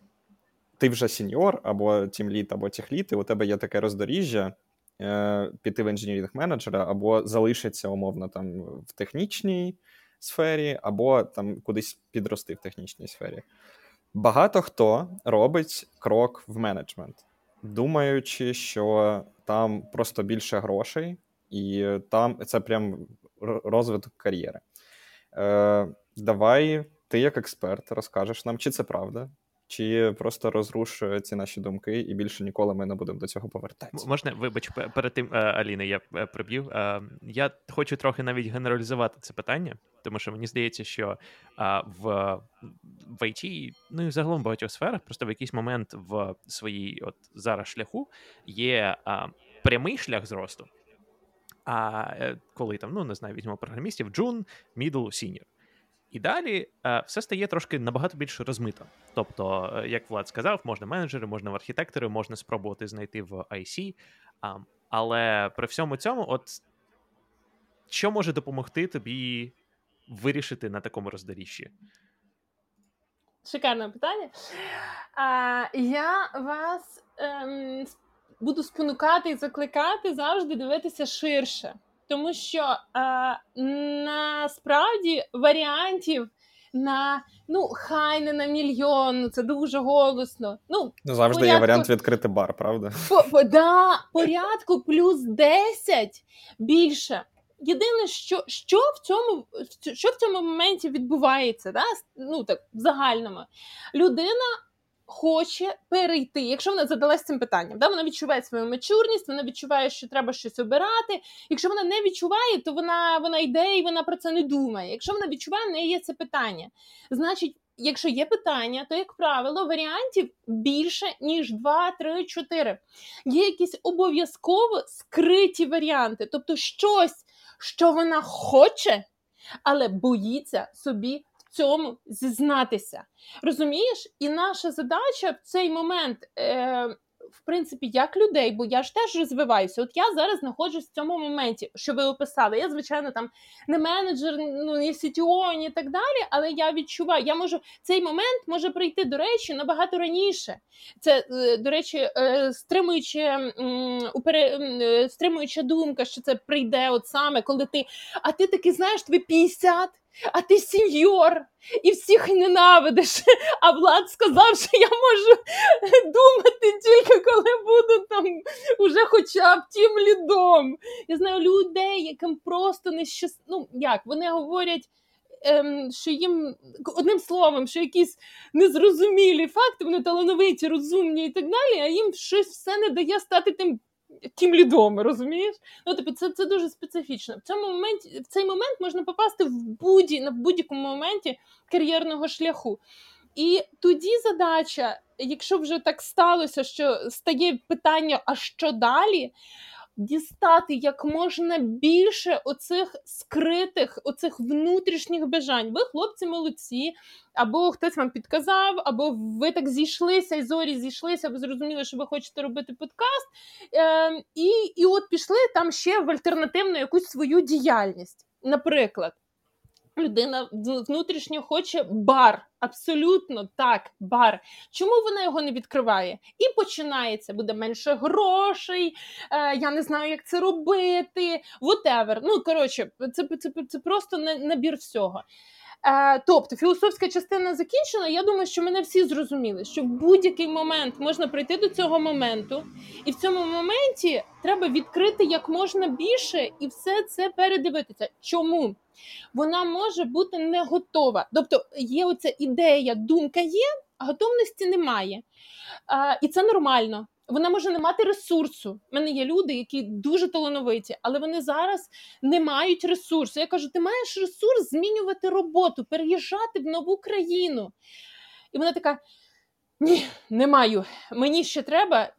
Speaker 2: ти вже сіньор, або тімлід, або техлід, і у тебе є таке роздоріжжя. Е, піти в engineering менеджера або залишиться умовно там в технічній сфері, або там кудись підрости в технічній сфері. Багато хто робить крок в менеджмент, думаючи, що там просто більше грошей, і там це прям розвиток кар'єри. Е, Давай ти, як експерт, розкажеш нам, чи це правда, чи просто розруш ці наші думки, і більше ніколи ми не будемо до цього повертатися.
Speaker 3: Можна, вибач, перед тим, е, Аліна, я е, приб'ю. Е, я хочу трохи навіть генералізувати це питання, тому що мені здається, що в в IT, ну і загалом в багатьох сферах, просто в якийсь момент в своїй от зараз шляху є прямий шлях зросту. А коли там, ну не знаю, візьмемо програмістів, джун, мідл, сіньор. І далі е, все стає трошки набагато більш розмито. Тобто, е, як Влад сказав, можна менеджери, можна в архітектори, можна спробувати знайти в IC. Але при всьому цьому, от що може допомогти тобі вирішити на такому роздоріжжі?
Speaker 1: Шикарне питання. А, Я вас ем, буду спонукати і закликати завжди дивитися ширше, тому що е, насправді варіантів на ну хай не на мільйон, ну це дуже голосно. Ну
Speaker 2: Ну, завжди є варіант відкрити бар, правда?
Speaker 1: по, по, да, порядку плюс 10 більше. Єдине, що, що в цьому що в цьому моменті відбувається, да? ну так в загальному, людина хоче перейти, якщо вона задалась цим питанням, да? вона відчуває свою мачурність, вона відчуває, що треба щось обирати. Якщо вона не відчуває, то вона, вона йде і вона про це не думає. Якщо вона відчуває, в неї є це питання. Значить, якщо є питання, то, як правило, варіантів більше, ніж 2, 3, 4. Є якісь обов'язково скриті варіанти, тобто щось, що вона хоче, але боїться собі цьому зізнатися. Розумієш? І наша задача в цей момент. Е- в принципі, як людей, бо я ж теж розвиваюся. От я зараз знаходжусь в цьому моменті, що ви описали. Я, звичайно, там не менеджер, ну не CTO, ні так далі, але я відчуваю, я можу цей момент може прийти, до речі, набагато раніше. Це, е, до речі, е, м, е, стримуюча думка, що це прийде от саме, коли ти. А ти таки знаєш, тобі 50, а ти сеньор, і всіх ненавидиш. А Влад сказав, що я можу думати тільки коли буду там уже хоча б тим лідом. Я знаю людей, яким просто не щас... Ну як вони говорять. Ем, що їм одним словом, що якісь незрозумілі факти, вони талановиті, розумні і так далі, а їм щось все не дає стати тим тим лідом, розумієш? Ну, типу, це це дуже специфічно. В цьому моменті в цей момент можна попасти в будь на будь-якому моменті кар'єрного шляху. І тоді задача, якщо вже так сталося, що стає питання, а що далі? Дістати як можна більше оцих скритих, оцих внутрішніх бажань. Ви, хлопці, молодці, або хтось вам підказав, або ви так зійшлися, і зорі зійшлися, ви зрозуміли, що ви хочете робити подкаст. Е, і, і от пішли там ще в альтернативну якусь свою діяльність. Наприклад, людина внутрішньо хоче бар. Абсолютно так, бар. Чому вона його не відкриває? І починається, буде менше грошей, е, я не знаю, як це робити. Whatever. Ну, коротше, це це, це просто набір всього. Е, Тобто, філософська частина закінчена. Я думаю, що мене всі зрозуміли, що в будь-який момент можна прийти до цього моменту, і в цьому моменті треба відкрити як можна більше і все це передивитися. Чому? Вона може бути не готова. Тобто є оця ідея, думка є, а готовності немає. А, І це нормально. Вона може не мати ресурсу. У мене є люди, які дуже талановиті, але вони зараз не мають ресурсу. Я кажу: ти маєш ресурс змінювати роботу, переїжджати в нову країну. І вона така: ні, не маю. Мені ще треба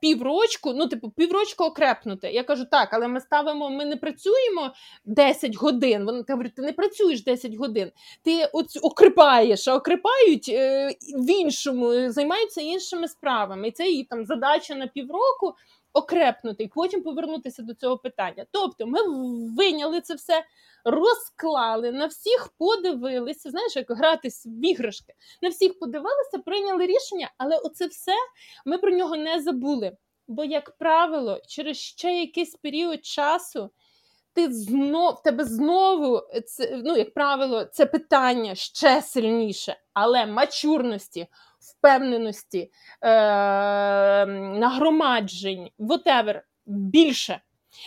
Speaker 1: піврочку, ну, типу, піврочку окрепнути. Я кажу, так, але ми ставимо, ми не працюємо 10 годин. Вони кажуть, ти не працюєш 10 годин, ти от окрипаєш, а окрипають е, в іншому, займаються іншими справами. І це її там задача на півроку. Окрепнути і потім повернутися до цього питання. Тобто, ми виняли це все, розклали, на всіх подивилися. Знаєш, як гратись в іграшки, на всіх подивилися, прийняли рішення, але оце все ми про нього не забули. Бо, як правило, через ще якийсь період часу ти знов тебе знову це, ну, як правило, це питання ще сильніше, але мачурності, впевненості, е- нагромаджень, whatever, більше.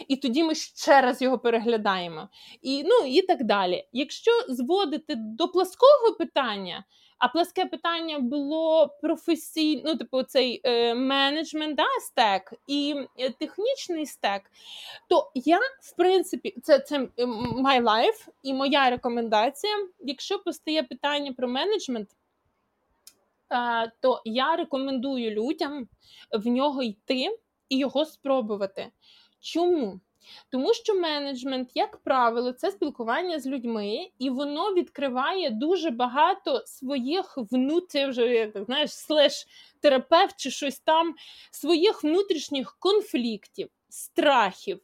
Speaker 1: І тоді ми ще раз його переглядаємо. І ну, і так далі. Якщо зводити до плаского питання, а пласке питання було професійно, ну, типу, цей е, менеджмент да, стек і е, технічний стек, то я, в принципі, це це my life і моя рекомендація. Якщо постає питання про менеджмент, то я рекомендую людям в нього йти і його спробувати. Чому? Тому що менеджмент, як правило, це спілкування з людьми, і воно відкриває дуже багато своїх внутрішніх, вже знаєш, слеш терапевт чи щось там, своїх внутрішніх конфліктів. страхів,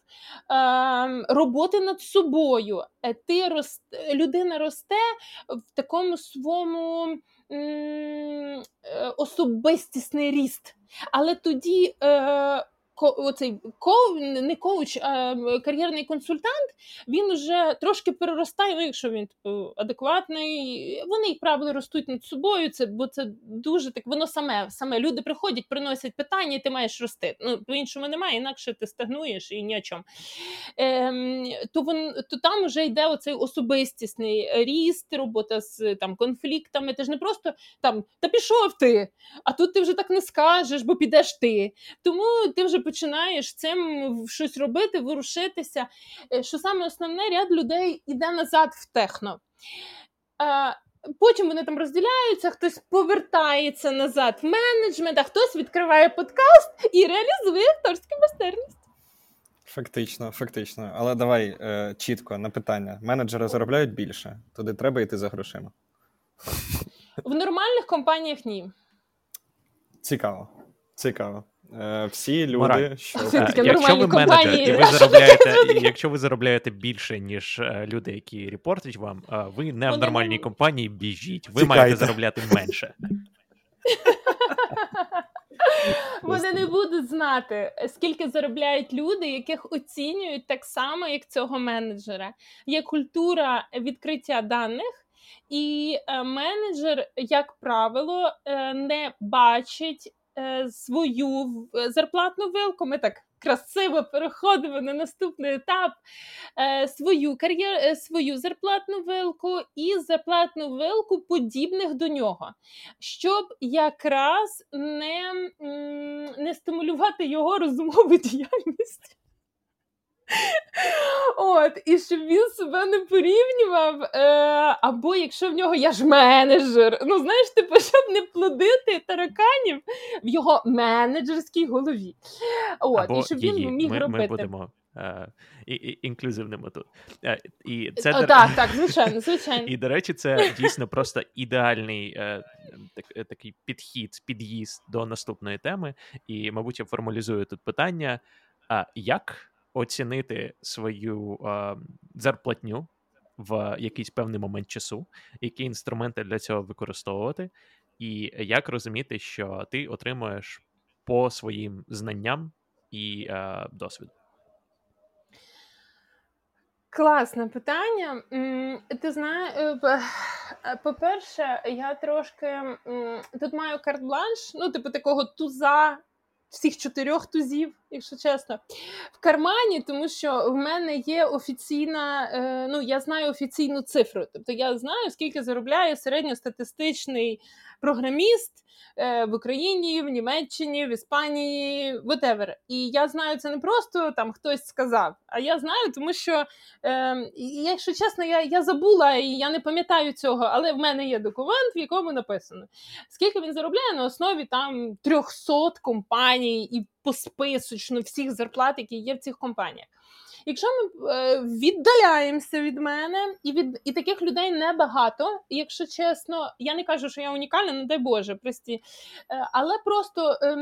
Speaker 1: ем, роботи над собою. Е, ти рост... Людина росте в такому своєму е, особистісний ріст. Але тоді оцей коу, не коуч, а кар'єрний консультант, він вже трошки переростає, ну, якщо він типу, адекватний. Вони, як правило, ростуть над собою. Це бо це дуже так. Воно саме саме люди приходять, приносять питання, і ти маєш рости. Ну по-іншому немає, інакше ти стагнуєш і ні. Ем, то вон то там вже йде оцей особистісний ріст, робота з там конфліктами. Ти ж не просто там та пішов ти, а тут ти вже так не скажеш, бо підеш ти. Тому ти вже починаєш цим щось робити, ворушитися. Е, що саме основне, ряд людей йде назад в техно. Потім вони там розділяються, хтось повертається назад в менеджмент, а хтось відкриває подкаст і реалізує акторську майстерність.
Speaker 2: Фактично, фактично. Але давай е, чітко на питання: менеджери заробляють більше, туди треба йти за грошима.
Speaker 1: В нормальних компаніях ні.
Speaker 2: Цікаво. Цікаво. Е, всі люди, що
Speaker 3: якщо ви менеджер і ви заробляєте, якщо ви заробляєте більше, ніж е, люди, які репортять вам, е, ви не в нормальній компанії біжіть. Ви маєте заробляти менше.
Speaker 1: Вони не будуть знати, скільки заробляють люди, яких оцінюють так само, як цього менеджера. Є культура відкриття даних. І менеджер, як правило, не бачить свою е, зарплатну вилку. Ми так красиво переходимо на наступний етап е, свою кар'єру, свою зарплатну вилку і зарплатну вилку подібних до нього, щоб якраз не, не стимулювати його розумову діяльність. От, І щоб він себе не порівнював. Е, Або якщо в нього я ж менеджер, ну знаєш, типу, щоб не плодити тараканів в його менеджерській голові. От,
Speaker 3: Або І щоб її. він міг ми, робити. Ми будемо е, і, і, інклюзивними тут. Е, і це,
Speaker 1: О, Так, так, звичайно, звичайно.
Speaker 3: І, до речі, це дійсно просто ідеальний е, так, е, такий підхід, під'їзд до наступної теми. І, мабуть, я формалізую тут питання: а як оцінити свою е, зарплатню в якийсь певний момент часу, які інструменти для цього використовувати, і як розуміти, що ти отримуєш по своїм знанням і е, досвіду.
Speaker 1: Класне питання. Ти знаєш, е, по-перше, я трошки тут маю карт-бланш, ну, типу, такого туза всіх чотирьох тузів, якщо чесно, в кармані, тому що в мене є офіційна, е, ну я знаю офіційну цифру. Тобто я знаю, скільки заробляє середньостатистичний програміст е, в Україні, в Німеччині, в Іспанії, whatever. І я знаю це не просто там хтось сказав, а я знаю, тому що, е, якщо чесно, я я забула і я не пам'ятаю цього, але в мене є документ, в якому написано, скільки він заробляє на основі там 300 компаній і посписочно всіх зарплат, які є в цих компаніях. Якщо ми е, віддаляємося від мене, і від і таких людей небагато, якщо чесно, я не кажу, що я унікальна, не дай Боже, прості. Е, але просто е,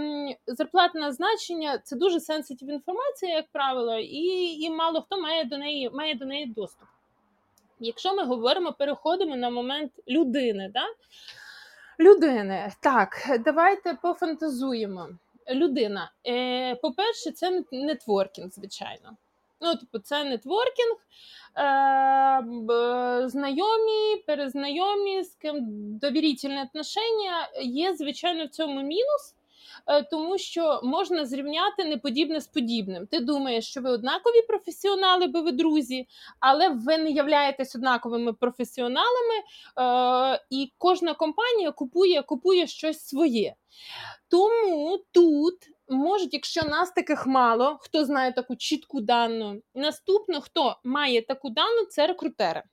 Speaker 1: зарплатне значення це дуже сенситив інформація, як правило, і і мало хто має до неї має до неї доступ. Якщо ми говоримо, переходимо на момент людини, да? людини, так, давайте пофантазуємо. Людина. Е, По-перше, це нетворкінг, звичайно. Ну, типу, це нетворкінг, е, знайомі, перезнайомі, з ким довірительні отношення. Є, звичайно, в цьому мінус, тому що можна зрівняти неподібне з подібним. Ти думаєш, що ви однакові професіонали, бо ви друзі, але ви не являєтесь однаковими професіоналами, е, і кожна компанія купує, купує щось своє. Тому тут можуть, якщо нас таких мало, хто знає таку чітку дану, наступно, хто має таку дану, це рекрутери.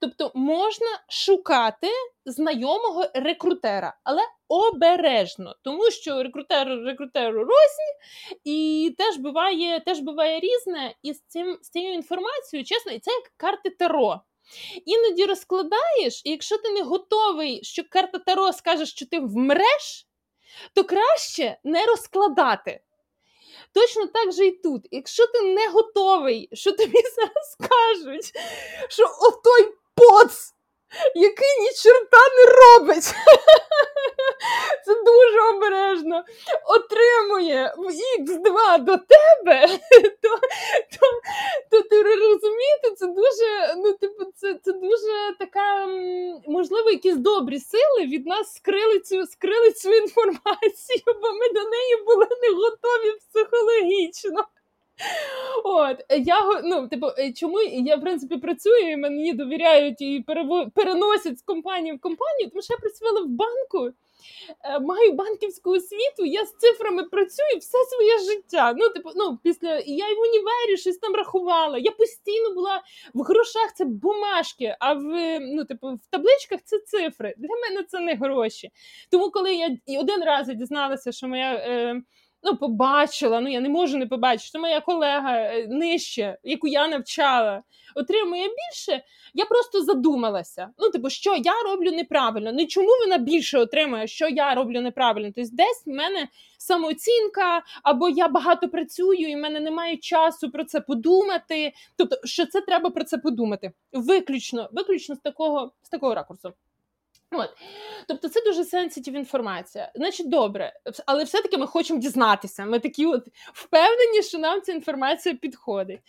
Speaker 1: Тобто можна шукати знайомого рекрутера, але обережно, тому що рекрутер рекрутеру розні, і теж буває теж буває різне. І з цим з цією інформацією, чесно, і це як карти Таро. Іноді розкладаєш, і якщо ти не готовий, що карта Таро скаже, що ти вмреш, то краще не розкладати. Точно так же і тут. Якщо ти не готовий, що тобі зараз скажуть, що отой поц який ні черта не робить. Це дуже обережно отримує в Х2 до тебе, то то, то ти розумієте, це дуже, ну, типу, це це дуже така, можливо, якісь добрі сили від нас скрили цю скрили цю інформацію, бо ми до неї були не готові психологічно. От, я ну, типу, е, чому я в принципі працюю, і мені довіряють і переносять з компанії в компанію, тому що я працювала в банку. Е, маю банківську освіту, я з цифрами працюю все своє життя. Ну, типу, ну, після я й в універі щось там рахувала. Я постійно була в грошах, це бумажки, а в ну, типу, в табличках це цифри. Для мене це не гроші. Тому, коли я і один раз дізналася, що моя. Е, ну, побачила, ну я не можу не побачити, що моя колега е, нижче, яку я навчала, отримує більше. Я просто задумалася. Ну, типу, що я роблю неправильно. Не чому вона більше отримує, що я роблю неправильно. Тобто, десь в мене самооцінка, або я багато працюю, і в мене немає часу про це подумати. Тобто, що це треба про це подумати. Виключно, виключно з такого, з такого ракурсу. От. Тобто це дуже сенситив інформація. Значить, добре, але все-таки ми хочемо дізнатися. Ми такі от впевнені, що нам ця інформація підходить.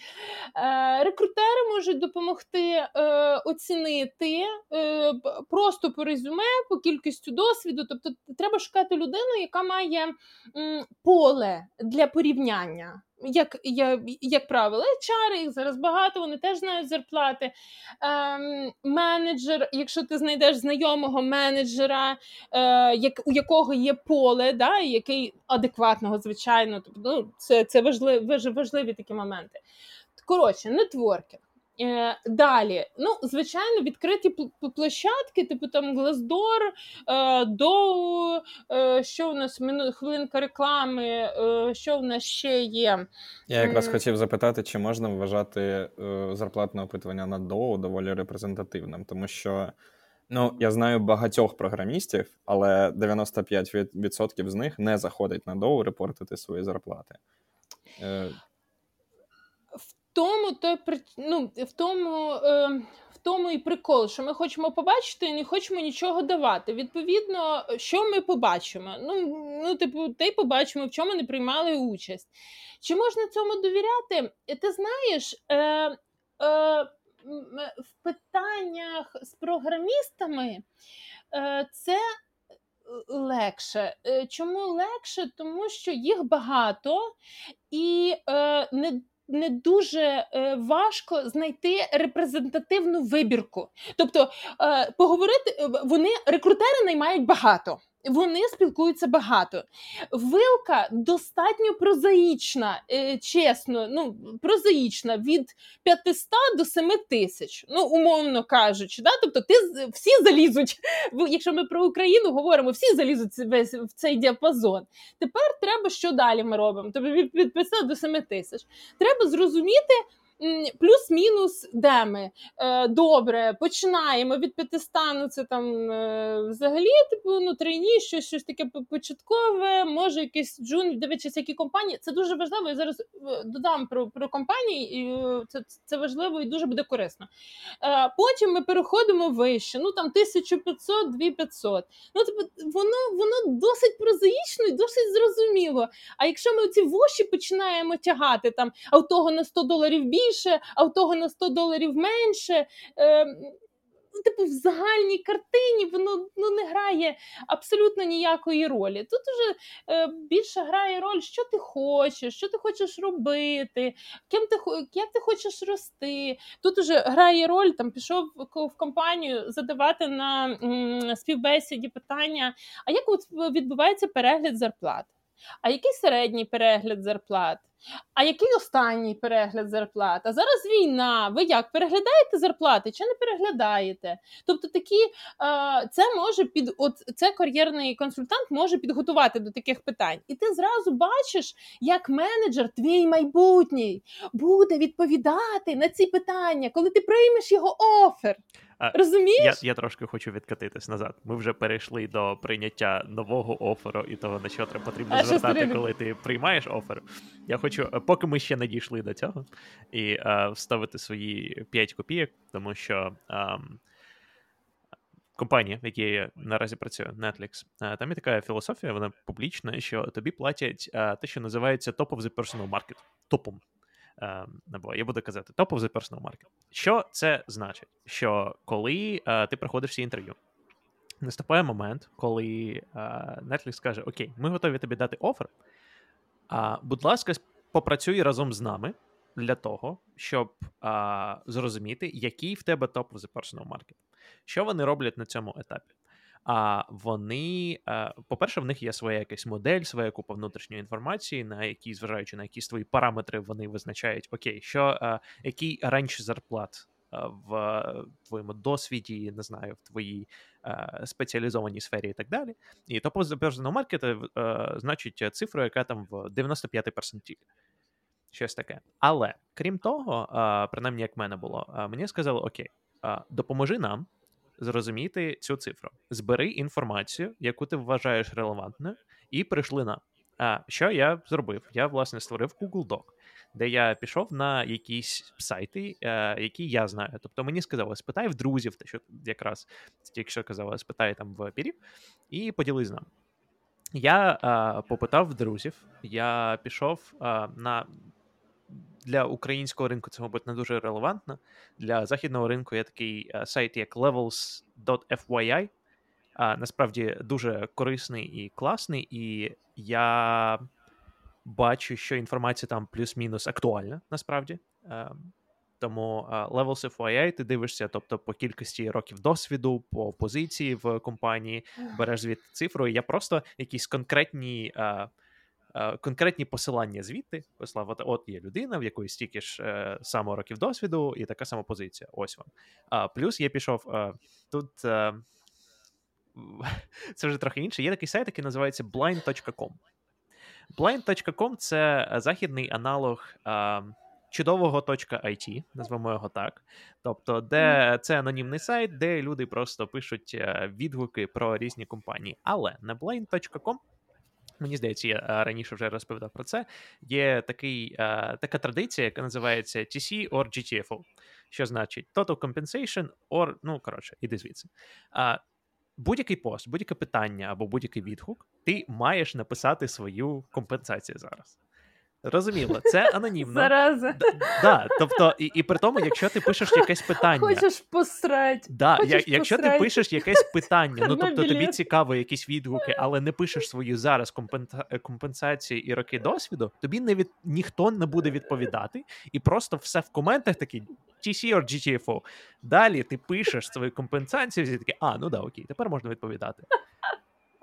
Speaker 1: Е, Рекрутери можуть допомогти е, оцінити е, просто по резюме, по кількістю досвіду. Тобто, треба шукати людину, яка має м, поле для порівняння як як, як правило, HR, їх зараз багато, вони теж знають зарплати. Ем, Менеджер, якщо ти знайдеш знайомого менеджера, е, як, у якого є поле, да, який адекватного, звичайно, тобто, ну, це це важливі, важливі такі моменти. Коротше, нетворкінг. Е, Далі, ну, звичайно, відкриті площадки, типу там Glassdoor, е, Dow, е, що у нас хвилинка реклами, е, що в нас ще є.
Speaker 2: Я якраз хотів запитати, чи можна вважати е, зарплатне опитування на Dow доволі репрезентативним, тому що. Ну, я знаю багатьох програмістів, але 95% з них не заходить на доу репортити свої зарплати. Е,
Speaker 1: тому той ну, в тому. Е, тому і прикол, що ми хочемо побачити і не хочемо нічого давати. Відповідно, що ми побачимо? Ну, ну типу, те й побачимо, в чому не приймали участь. Чи можна цьому довіряти? Ти знаєш, е, е, в питаннях з програмістами е, це легше. Е, чому легше? Тому що їх багато і е, не не дуже е, важко знайти репрезентативну вибірку. Тобто е, поговорити е, вони рекрутери наймають багато вони спілкуються багато. Вилка достатньо прозаїчна, е, чесно, ну прозаїчна від 500 до 7 тисяч, ну умовно кажучи. Да? Тобто ти всі залізуть, якщо ми про Україну говоримо, всі залізуть весь в цей діапазон. Тепер треба що далі ми робимо? Тобто від 500 до 7 тисяч. Треба зрозуміти. Плюс-мінус, де ми е, добре починаємо від 500, ну це там е, взагалі типу ну трейні, щось щось таке початкове, може якийсь джун, дивитися, які компанії. Це дуже важливо. Я зараз е, додам про про компанії, і це це важливо і дуже буде корисно. Потім ми переходимо вище. Ну там 1500, 2500. Ну типу, воно воно досить прозаїчно і досить зрозуміло. А якщо ми ці воші починаємо тягати там, а у того на 100 доларів більше більше, а в того на 100 доларів менше. Е, Типу, в загальній картині воно ну, не грає абсолютно ніякої ролі. Тут уже е, більше грає роль, що ти хочеш, що ти хочеш робити, ким ти як ти хочеш рости. Тут уже грає роль, там пішов в компанію задавати на м, співбесіді питання: а як от відбувається перегляд зарплат? А який середній перегляд зарплат? А який останній перегляд зарплат? А зараз війна. Ви як переглядаєте зарплати чи не переглядаєте? Тобто, такі це може під от це кар'єрний консультант може підготувати до таких питань, і ти зразу бачиш, як менеджер, твій майбутній, буде відповідати на ці питання, коли ти приймеш його офер. Розумієш?
Speaker 3: Я я трошки хочу відкатитись назад. Ми вже перейшли до прийняття нового оферу і того, на що треба потрібно
Speaker 1: А
Speaker 3: звертати, коли ти приймаєш офер. Я хочу, е, поки ми ще не дійшли до цього, і е, вставити свої 5 копійок, тому що. Е, Компанія, в якій я наразі працюю, Netflix, е, там є така філософія, вона публічна, що тобі платять те, що називається top of the personal market. Топом або ем, я буду казати of the personal market. Що це значить? Що коли uh, ти проходиш всі інтерв'ю, наступає момент, коли uh, Netflix скаже: Окей, ми готові тобі дати офер. А, Будь ласка, попрацюй разом з нами для того, щоб а, зрозуміти, який в тебе топ the personal market. Що вони роблять на цьому етапі? А вони, е, по-перше, в них є своя якась модель, своя купа внутрішньої інформації, на які, зважаючи на якісь свої параметри, вони визначають, окей, що е, який ранч зарплат е, в твоєму досвіді, не знаю, в твоїй спеціалізованій сфері і так далі. І то personal market значить цифру, яка там в 95 персентіль. Щось таке. Але крім того, принаймні, як мене було, мені сказали: Окей, допоможи нам зрозуміти цю цифру. Збери інформацію, яку ти вважаєш релевантною, і прийшли нам. А що я зробив? Я власне створив Google Doc, де я пішов на якісь сайти, е, які я знаю. Тобто мені сказали, спитай в друзів, те, що якраз тільки що казали, спитай там в пірів, і поділись з. Я а, попитав в друзів, я пішов а, на для українського ринку це, мабуть, не дуже релевантно. Для західного ринку є такий е, сайт, як levels.fyi. Насправді дуже корисний і класний, і я бачу, що інформація там плюс-мінус актуальна насправді. Е, тому uh, Levels FYI ти дивишся, тобто по кількості років досвіду, по позиції в компанії, береш звідти цифру. І я просто якісь конкретні Е, конкретні посилання звідти послав, от, от є людина, в якої стільки ж е, само років досвіду, і така сама позиція. Ось вам. А плюс я пішов е, тут. Е, це вже трохи інше. Є такий сайт, який називається blind.com. Blind.com це західний аналог е, чудового .it, назвемо його так. Тобто, де це анонімний сайт, де люди просто пишуть е, відгуки про різні компанії. Але на blind.com Мені здається, я раніше вже розповідав про це. Є такий, така традиція, яка називається TC or GTFO, що значить Total Compensation or, ну, коротше, іди звідси. Будь-який пост, будь-яке питання або будь-який відгук, ти маєш написати свою компенсацію зараз. Розуміло, це анонімно.
Speaker 1: Зараза.
Speaker 3: Да, да, тобто, і і при тому, якщо ти пишеш якесь питання.
Speaker 1: Хочеш посрать.
Speaker 3: Да,
Speaker 1: Хочеш
Speaker 3: я, Якщо ти пишеш якесь питання, ну тобто тобі цікаво якісь відгуки, але не пишеш свою зараз компенсації і роки досвіду, тобі не від ніхто не буде відповідати, і просто все в коментах такі TC or GTFO. Далі ти пишеш свою компенсацію, і такі, а, ну да, окей, тепер можна відповідати.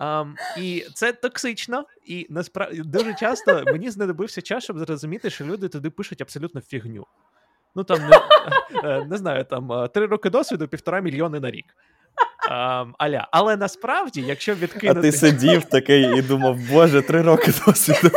Speaker 3: Um, І це токсично, і насправді дуже часто мені знадобився час, щоб зрозуміти, що люди туди пишуть абсолютно фігню. Ну там не, е, не знаю, там е, три роки досвіду, півтора мільйони на рік. Um, аля. Але насправді, якщо відкинути...
Speaker 2: А ти сидів такий і думав, боже, три роки досвіду.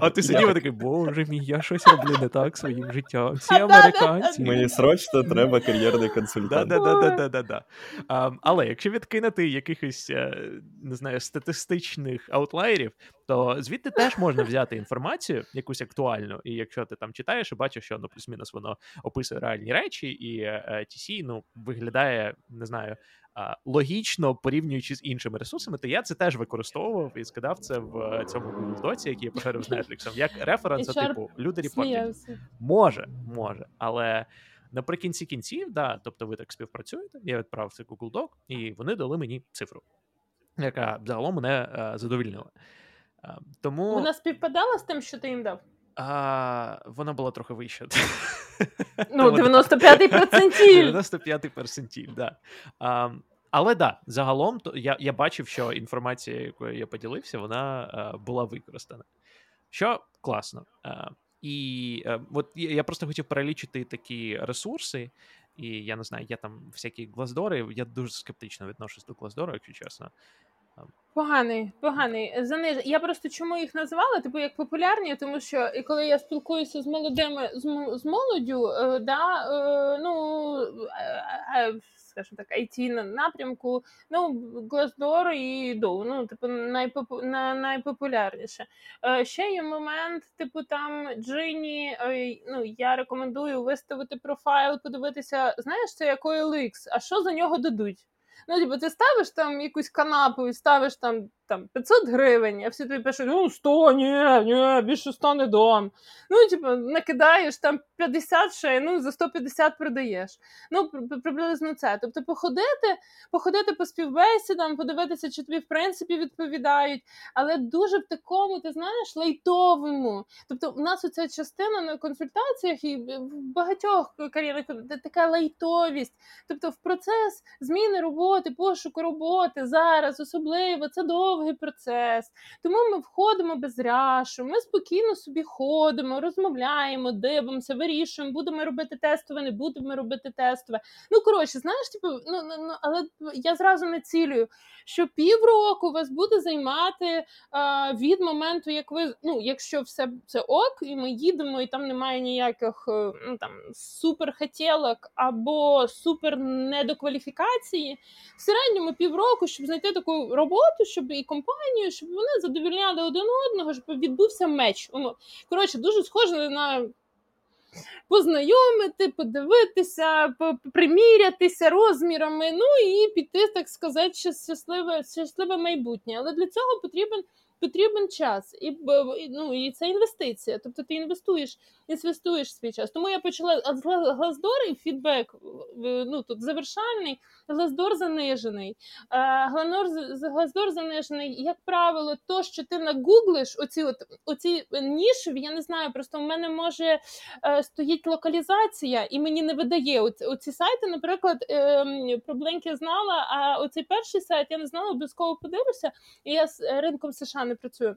Speaker 3: А ти сидів і такий, боже мій, я щось роблю не так своїм життям. Всі американці.
Speaker 2: Мені срочно треба кар'єрний консультант.
Speaker 3: Um, але якщо відкинути якихось, е, не знаю, статистичних аутлайерів, то звідти теж можна взяти інформацію, якусь актуальну, і якщо ти там читаєш і бачиш, що ну, плюс-мінус воно описує реальні речі, і е, TC, ну, виглядає, не знаю, логічно порівнюючи з іншими ресурсами, то я це теж використовував і скидав це в цьому Google Доці, який я поширив з Netflix, як референс, типу люди репортять. Може, може, але. Наприкінці кінців, да, тобто ви так співпрацюєте, я відправив цей Google Doc, і вони дали мені цифру, яка загалом мене е, задовільнила. Е, тому...
Speaker 1: Вона співпадала з тим, що ти їм дав?
Speaker 3: А, Вона була трохи вища.
Speaker 1: Ну, 95-й перцентіль.
Speaker 3: 95-й перцентіль, да. А, але да, загалом то я я бачив, що інформація, якою я поділився, вона е, була використана. Що класно. Е, і е, от я просто хотів перелічити такі ресурси, і я не знаю, є там всякі глаздори. Я дуже скептично відношусь до глаздору, якщо чесно.
Speaker 1: Поганий, поганий. Заниж... Я просто чому їх називала? Типу як популярні, тому що і коли я спілкуюся з молодими з, молоддю, е, да, е, ну е, е скажімо так, IT напрямку, ну Glassdoor і Dow, ну типу найпопу... на, найпопулярніше. Е, Ще є момент, типу там Джині. Е, ну я рекомендую виставити профайл, подивитися, знаєш, це як OLX, а що за нього дадуть? Ну, типу, ти ставиш там якусь канапу і ставиш там там 500 гривень, а всі тобі пишуть, ну 100, ні, ні, більше 100 не дам. Ну, типу, накидаєш там 50 ще, ну за 150 продаєш. Ну, приблизно це. Тобто, походити, походити по співбесідам, подивитися, чи тобі в принципі відповідають, але дуже в такому, ти знаєш, лайтовому. Тобто, у нас оця частина на консультаціях і в багатьох кар'єрах така лайтовість. Тобто, в процес зміни роботи, пошуку роботи зараз, особливо це довго довгий процес. Тому ми входимо без ряшу, ми спокійно собі ходимо, розмовляємо, дивимося, вирішуємо, будемо робити тестове, не будемо робити тестове. Ну, коротше, знаєш, типу, ну, ну, ну але я зразу не цілюю, що півроку вас буде займати а, від моменту, як ви, ну, якщо все це ок, і ми їдемо, і там немає ніяких е, ну, там суперхотілок або супер недокваліфікації, в середньому півроку, щоб знайти таку роботу, щоб компанію, щоб вони задовільняли один одного, щоб відбувся меч. Коротше, дуже схоже на. Познайомити, подивитися, примірятися розмірами, ну і піти, так сказати, щасливе щасливе майбутнє. Але для цього потрібен потрібен час, і ну, і це інвестиція. Тобто ти інвестуєш інвестуєш свій час. Тому я почала з Глаздор і фідбек ну, тут завершальний, Глаздор занижений. Глаздор занижений, як правило, то, що ти нагуглиш, оці от, оці нішеві, я не знаю, просто в мене може е, стоїть локалізація, і мені не видає оці, оці сайти, наприклад, е, про Бленки знала, а оцей перший сайт я не знала, обов'язково подивлюся, і я з ринком США не працюю.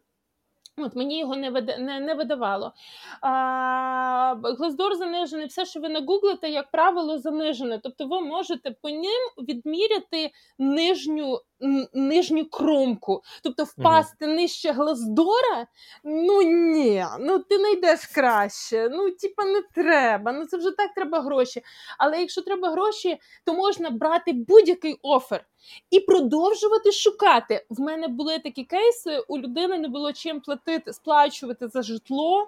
Speaker 1: От Мені його не вида, не, не видавало. А, Глаздор занижений, все, що ви нагуглите, як правило, занижене. Тобто ви можете по ним відміряти нижню нижню кромку. Тобто впасти угу. нижче глаздора, ну ні, ну ти не йдеш краще. Ну, типа, не треба. Ну це вже так треба гроші. Але якщо треба гроші, то можна брати будь-який офер. І продовжувати шукати. В мене були такі кейси, у людини не було чим платити, сплачувати за житло,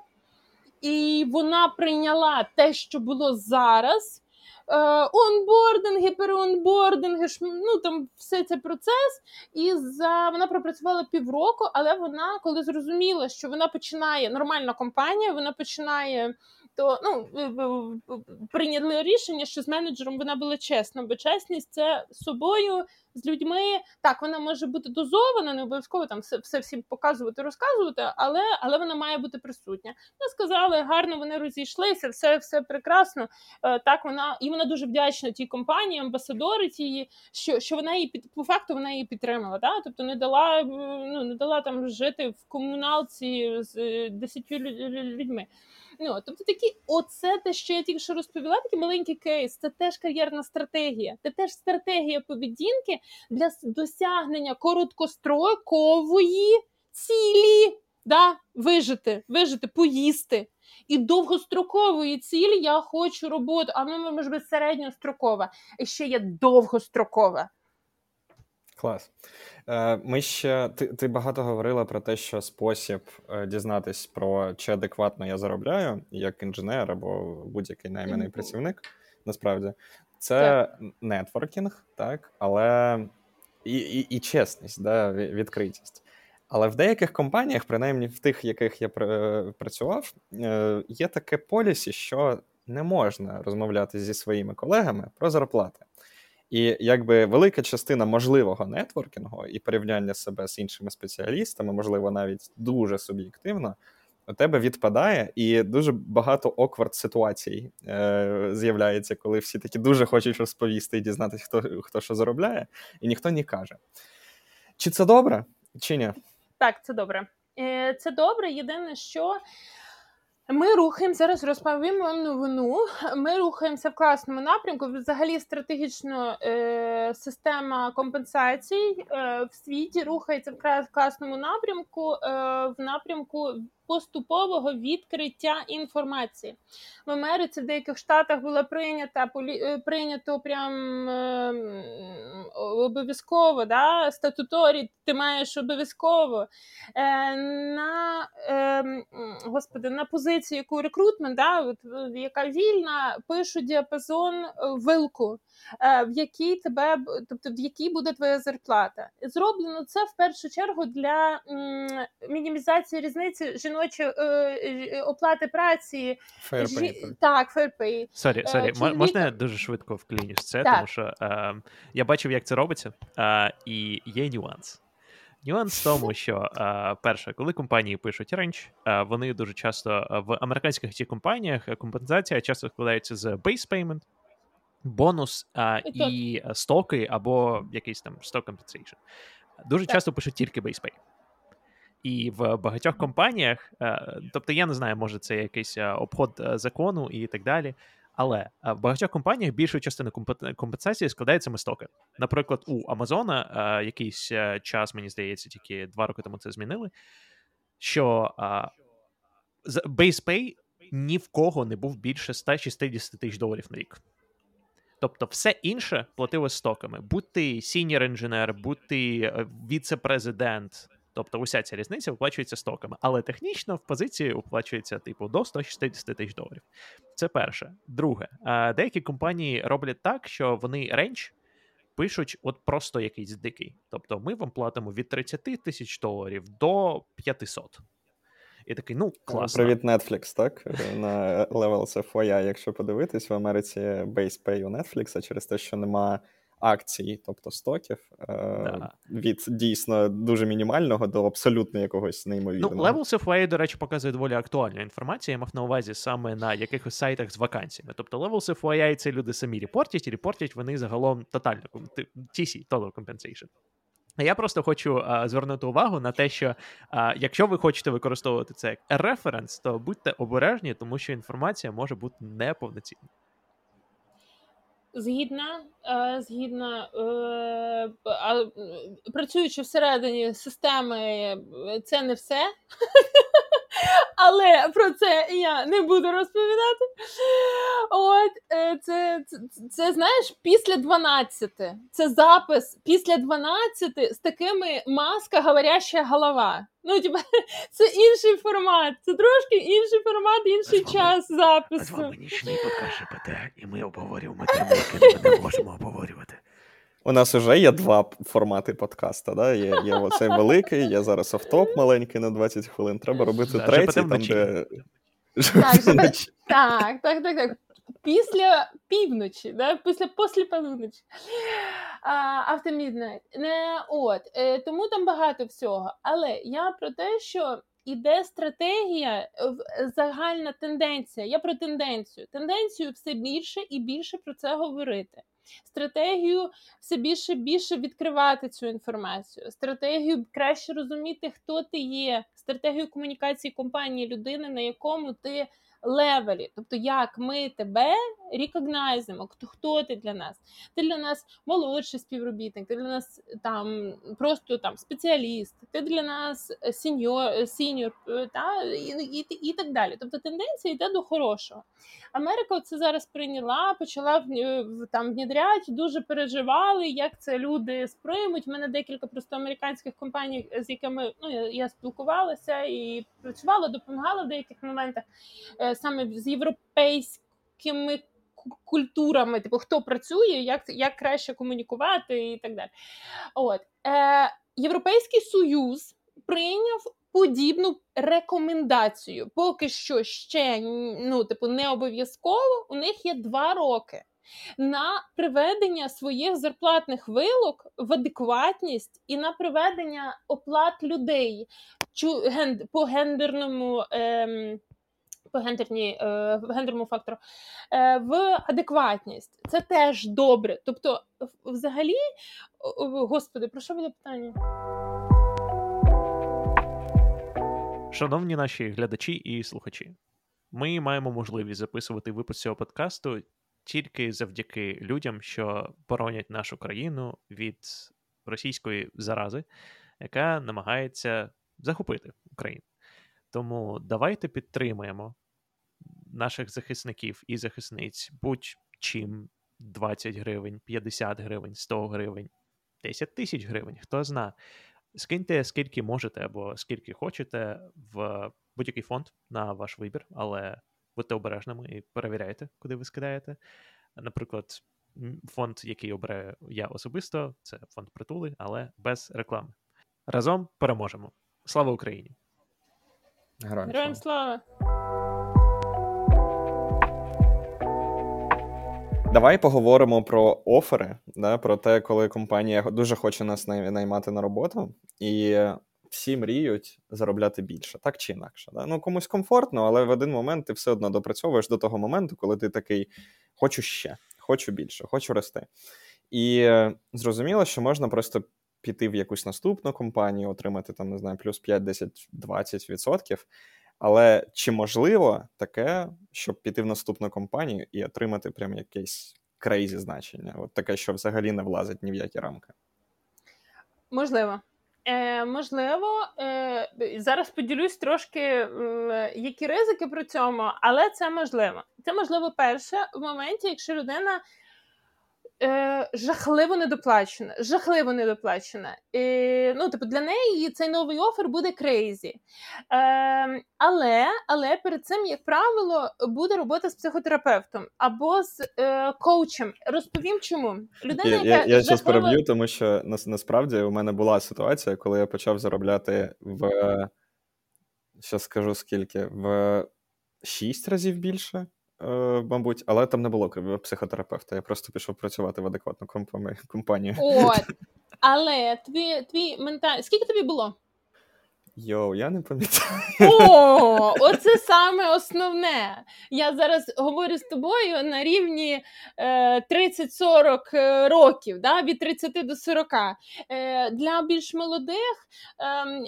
Speaker 1: і вона прийняла те, що було зараз. Е, онбординги, переонбординги, ну там все це процес. І за вона пропрацювала півроку, але вона, коли зрозуміла, що вона починає нормальна компанія, вона починає то ну прийняли рішення, що з менеджером вона була чесна, бо чесність це з собою, з людьми. Так, вона може бути дозована, не обов'язково там все все всім показувати, розказувати, але але вона має бути присутня. Ми сказали, гарно вони розійшлися, все все прекрасно. Е, так вона і вона дуже вдячна тій компанії, амбасадори тієї, що що вона її під по факту вона її підтримала. Да? Тобто не дала ну не дала там жити в комуналці з е, десятью людьми. Ну, Тобто такі, оце те, що я тільки що розповіла, такий маленький кейс, це теж кар'єрна стратегія, це теж стратегія поведінки для досягнення короткострокової цілі. Да, Вижити, вижити, поїсти. І довгострокової цілі я хочу роботу, а ну може бути середньострокова. І ще є довгострокова.
Speaker 2: Клас. Е, ми ще ти ти багато говорила про те, що спосіб е, дізнатись про чи адекватно я заробляю як інженер або будь-який найманий працівник. Насправді, це так. нетворкінг, так, але і і, і чесність, да, відкритість. Але в деяких компаніях, принаймні в тих, яких я працював, е, є таке полісі, що не можна розмовляти зі своїми колегами про зарплати. І якби велика частина можливого нетворкінгу і порівняння себе з іншими спеціалістами, можливо, навіть дуже суб'єктивно, у тебе відпадає, і дуже багато оквард ситуацій е, з'являється, коли всі такі дуже хочуть розповісти і дізнатися, хто хто що заробляє, і ніхто не каже. Чи це добре, чи ні?
Speaker 1: Так, це добре. Е, Це добре. Єдине, що Ми рухаємо зараз. Розповім вам новину. Ми рухаємося в класному напрямку. Взагалі, стратегічна е, система компенсацій е, в світі рухається в класному напрямку, е, в напрямку поступового відкриття інформації. В Америці в деяких штатах було прийнято е, прийнято прям е, обов'язково да, statutory, ти маєш обов'язково е, на е, господи, на позицію, яку recruitment, да, от, яка вільна, пишу діапазон е, вилку. Е, в якій тебе тобто в якій буде твоя зарплата. Зроблено це в першу чергу для мінімізації різниці жіночої е, е, оплати праці.
Speaker 2: Fair pay.
Speaker 1: Так, fair pay.
Speaker 3: Sorry, sorry, можна я дуже швидко вклінюсь це, так. тому що е, я бачив, як це робиться, е, і є нюанс. Нюанс в тому, що е, перше, коли компанії пишуть ренч, е, вони дуже часто в американських ці компаніях компенсація часто складається з base payment, бонус а, і, стоки або якийсь там stock compensation. Дуже так. часто пишуть тільки base pay. І в багатьох компаніях, тобто я не знаю, може це якийсь обход закону і так далі. Але в багатьох компаніях більшу частину компенсації складається ми стоки. Наприклад, у Амазона якийсь час, мені здається, тільки два роки тому це змінили. Що base pay ні в кого не був більше 160 тисяч доларів на рік. Тобто, все інше платили стоками. Будь ти сіньор інженер, будь ти е, віце-президент. Тобто, уся ця різниця виплачується стоками. Але технічно в позиції оплачується типу до 160 тисяч доларів. Це перше. Друге, деякі компанії роблять так, що вони рейндж пишуть от просто якийсь дикий. Тобто, ми вам платимо від 30 тисяч доларів до 500. І такий, ну, класно.
Speaker 2: Привіт, Netflix, так? На Levels FYI, якщо подивитись, в Америці base pay у Netflix, через те, що нема акцій, тобто стоків, е, да. від дійсно дуже мінімального до абсолютно якогось неймовірного.
Speaker 3: Ну, Levels FYI, до речі, показує доволі актуальну інформацію. Я мав на увазі саме на якихось сайтах з вакансіями. Тобто Levels FYI це люди самі репортять, і репортять вони загалом тотально TC, Total Compensation. Я просто хочу а, звернути увагу на те, що а, якщо ви хочете використовувати це як референс, то будьте обережні, тому що інформація може бути неповноцінна.
Speaker 1: Згідна, е, згідна, е, працюючи всередині системи, це не все. Але про це я не буду розповідати. От е, це, це, це знаєш, після 12. Це запис після 12 з такими маска говоряща голова. Ну, типа, це інший формат, це трошки інший формат, інший час запису. З
Speaker 3: вами нічний подкаст ЖПТ, і ми обговорюємо теми, які ми не можемо обговорювати.
Speaker 2: У нас вже є два формати подкаста. Да? Є є оцей великий, є зараз офтоп маленький на 20 хвилин. Треба робити да, третій, там, де.
Speaker 1: Так, так, так, так, так. Після півночі, да? після послі полуночі. Не, от, е, Тому там багато всього. Але я про те, що іде стратегія, загальна тенденція. Я про тенденцію. Тенденцію все більше і більше про це говорити стратегію все більше більше відкривати цю інформацію, стратегію краще розуміти, хто ти є, стратегію комунікації компанії людини, на якому ти левелі, тобто як ми тебе рекогнайзимо, хто хто ти для нас. Ти для нас молодший співробітник, ти для нас там просто там спеціаліст, ти для нас сіньор, сіньор та, і, і, і так далі. Тобто тенденція йде до хорошого. Америка це зараз прийняла, почала там внідряти, дуже переживали, як це люди сприймуть. У мене декілька просто американських компаній, з якими ну я, я спілкувалася і працювала, допомагала в деяких моментах. Е, саме з європейськими культурами, типу хто працює, як як краще комунікувати і так далі. От е, Європейський Союз прийняв подібну рекомендацію. Поки що ще ну, типу, не обов'язково. У них є два роки. На приведення своїх зарплатних вилок в адекватність і на приведення оплат людей по гендерному ем, по гендерній, е, гендерному фактору, е, в адекватність. Це теж добре. Тобто, взагалі, господи, про що буде питання?
Speaker 3: Шановні наші глядачі і слухачі, ми маємо можливість записувати випуск цього подкасту тільки завдяки людям, що боронять нашу країну від російської зарази, яка намагається захопити Україну. Тому давайте підтримаємо наших захисників і захисниць будь-чим 20 гривень, 50 гривень, 100 гривень, 10 тисяч гривень, хто зна. Скиньте скільки можете або скільки хочете в будь-який фонд на ваш вибір, але будьте обережними і перевіряйте, куди ви скидаєте. Наприклад, фонд, який обираю я особисто, це фонд притули, але без реклами. Разом переможемо. Слава Україні!
Speaker 1: Героям, Героям слава!
Speaker 2: Давай поговоримо про офери, да, про те, коли компанія дуже хоче нас наймати на роботу, і всі мріють заробляти більше, так чи інакше. Да? Ну комусь комфортно, але в один момент ти все одно допрацьовуєш до того моменту, коли ти такий хочу ще, хочу більше, хочу рости. І е, зрозуміло, що можна просто піти в якусь наступну компанію, отримати там, не знаю, плюс 5, 10, 20%. Але чи можливо таке, щоб піти в наступну компанію і отримати прям якесь крейзі значення? От таке, що взагалі не влазить ні в які рамки?
Speaker 1: Можливо. Е, Можливо, е, зараз поділюсь трошки, е, які ризики при цьому, але це можливо. Це можливо перше в моменті, якщо людина е, жахливо недоплачена. Жахливо недоплачена. Е, ну, типу, Для неї цей новий офер буде крейзі. Е, але але перед цим, як правило, буде робота з психотерапевтом або з е, коучем. Розповім чому.
Speaker 2: Людина, Я яка я, я зараз переб'ю, тому що насправді у мене була ситуація, коли я почав заробляти в. Зараз скажу скільки, в шість разів більше. Е, мабуть, але там не було психотерапевта. Я просто пішов працювати в адекватну компанію.
Speaker 1: От, але твій твій менталь... Скільки тобі було?
Speaker 2: Йоу, я не пам'ятаю.
Speaker 1: О, оце саме основне. Я зараз говорю з тобою на рівні е, 30-40 е, років, да, від 30 до 40. Е, Для більш молодих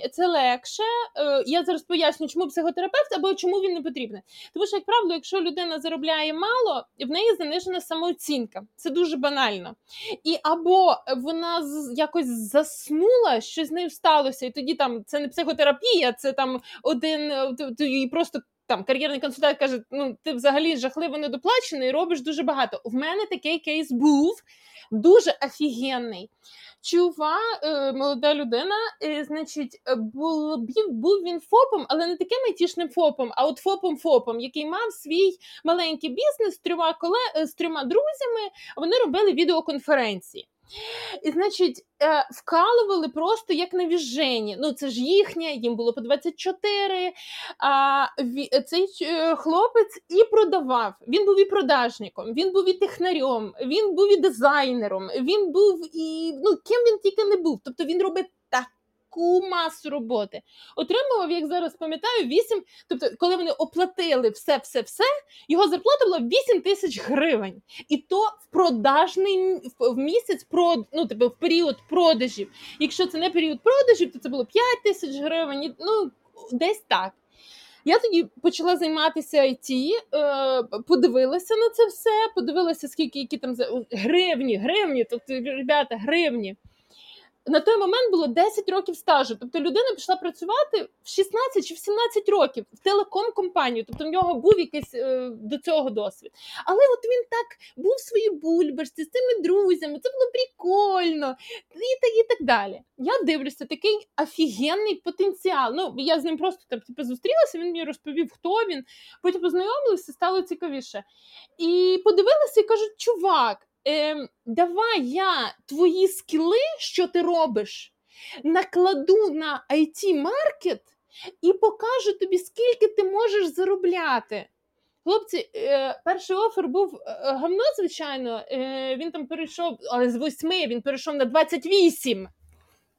Speaker 1: е, це легше. Е, Я зараз поясню, чому психотерапевт або чому він не потрібен. Тому що, як правило, якщо людина заробляє мало, в неї занижена самооцінка. Це дуже банально. І або вона якось заснула, що з нею сталося, і тоді там це не психотерапевт, психотерапія, це там один е, і просто. Там кар'єрний консультант каже: ну ти взагалі жахливо недоплачений, робиш дуже багато. В мене такий кейс був дуже офігенний. Чува, е, молода людина, е, значить, був був він ФОПом, але не таким айтішним ФОПом, а от ФОПом-ФОПом, який мав свій маленький бізнес з трьома коле з трьома друзями. Вони робили відеоконференції. І, значить, е, вкалували просто як на віжені. Ну, це ж їхнє, їм було по 24. А цей е, хлопець і продавав. Він був і продажником, він був і технарем, він був і дизайнером, він був і ну, ким він тільки не був. Тобто він робить таку масу роботи. Отримував, як зараз пам'ятаю, 8, тобто, коли вони оплатили все-все-все, його зарплата була 8 тисяч гривень. І то в продажний в місяць прод, ну, тобто, в період продажів. Якщо це не період продажів, то це було 5 тисяч гривень, ну десь так. Я тоді почала займатися IT, е, подивилася на це все, подивилася, скільки які там гривні, гривні, тобто, ребята, гривні на той момент було 10 років стажу. Тобто людина пішла працювати в 16 чи в 17 років в телеком-компанію. Тобто в нього був якийсь е, до цього досвід. Але от він так був в своїй бульбашці з цими друзями, це було прикольно і так і так далі. Я дивлюся, такий офігенний потенціал. Ну я з ним просто там типу, зустрілася. Він мені розповів, хто він. Потім познайомилися, стало цікавіше. І подивилася і кажуть, чувак е, давай я твої скіли, що ти робиш, накладу на it маркет і покажу тобі, скільки ти можеш заробляти. Хлопці, е, перший офер був е, гавно, звичайно. Е, він там перейшов, але з 8 він перейшов на 28.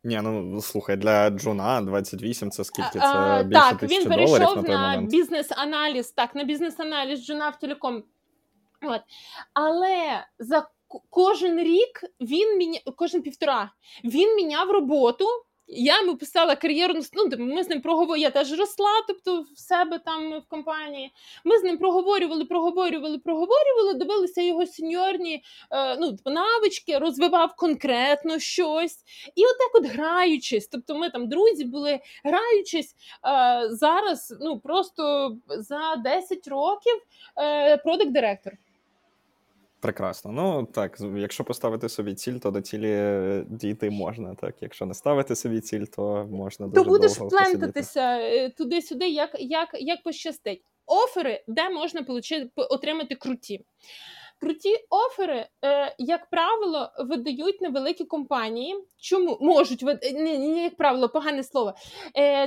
Speaker 2: Ні, ну слухай, для Джуна 28 це скільки? Це більше
Speaker 1: Так,
Speaker 2: він
Speaker 1: перейшов
Speaker 2: на,
Speaker 1: на бізнес-аналіз, так, на бізнес-аналіз Джуна в телеком. От. Але за кожен рік він міня... кожен півтора він міняв роботу. Я йому писала кар'єрну ну, типу, ми з ним проговорювали, я теж росла, тобто в себе там в компанії. Ми з ним проговорювали, проговорювали, проговорювали, дивилися його сеньорні е, ну, типу, навички, розвивав конкретно щось. І отак, от граючись, тобто ми там друзі були, граючись е, зараз, ну просто за 10 років е, продакт директор.
Speaker 2: Прекрасно. Ну так, якщо поставити собі ціль, то до цілі е, дійти можна. Так, якщо не ставити собі ціль, то можна дуже
Speaker 1: То будеш
Speaker 2: довго
Speaker 1: плентатися е, туди-сюди, як як, як пощастить. Офери, де можна получити, отримати круті. Круті офери, е, як правило, видають невеликі компанії. Чому можуть не, не як правило, погане слово.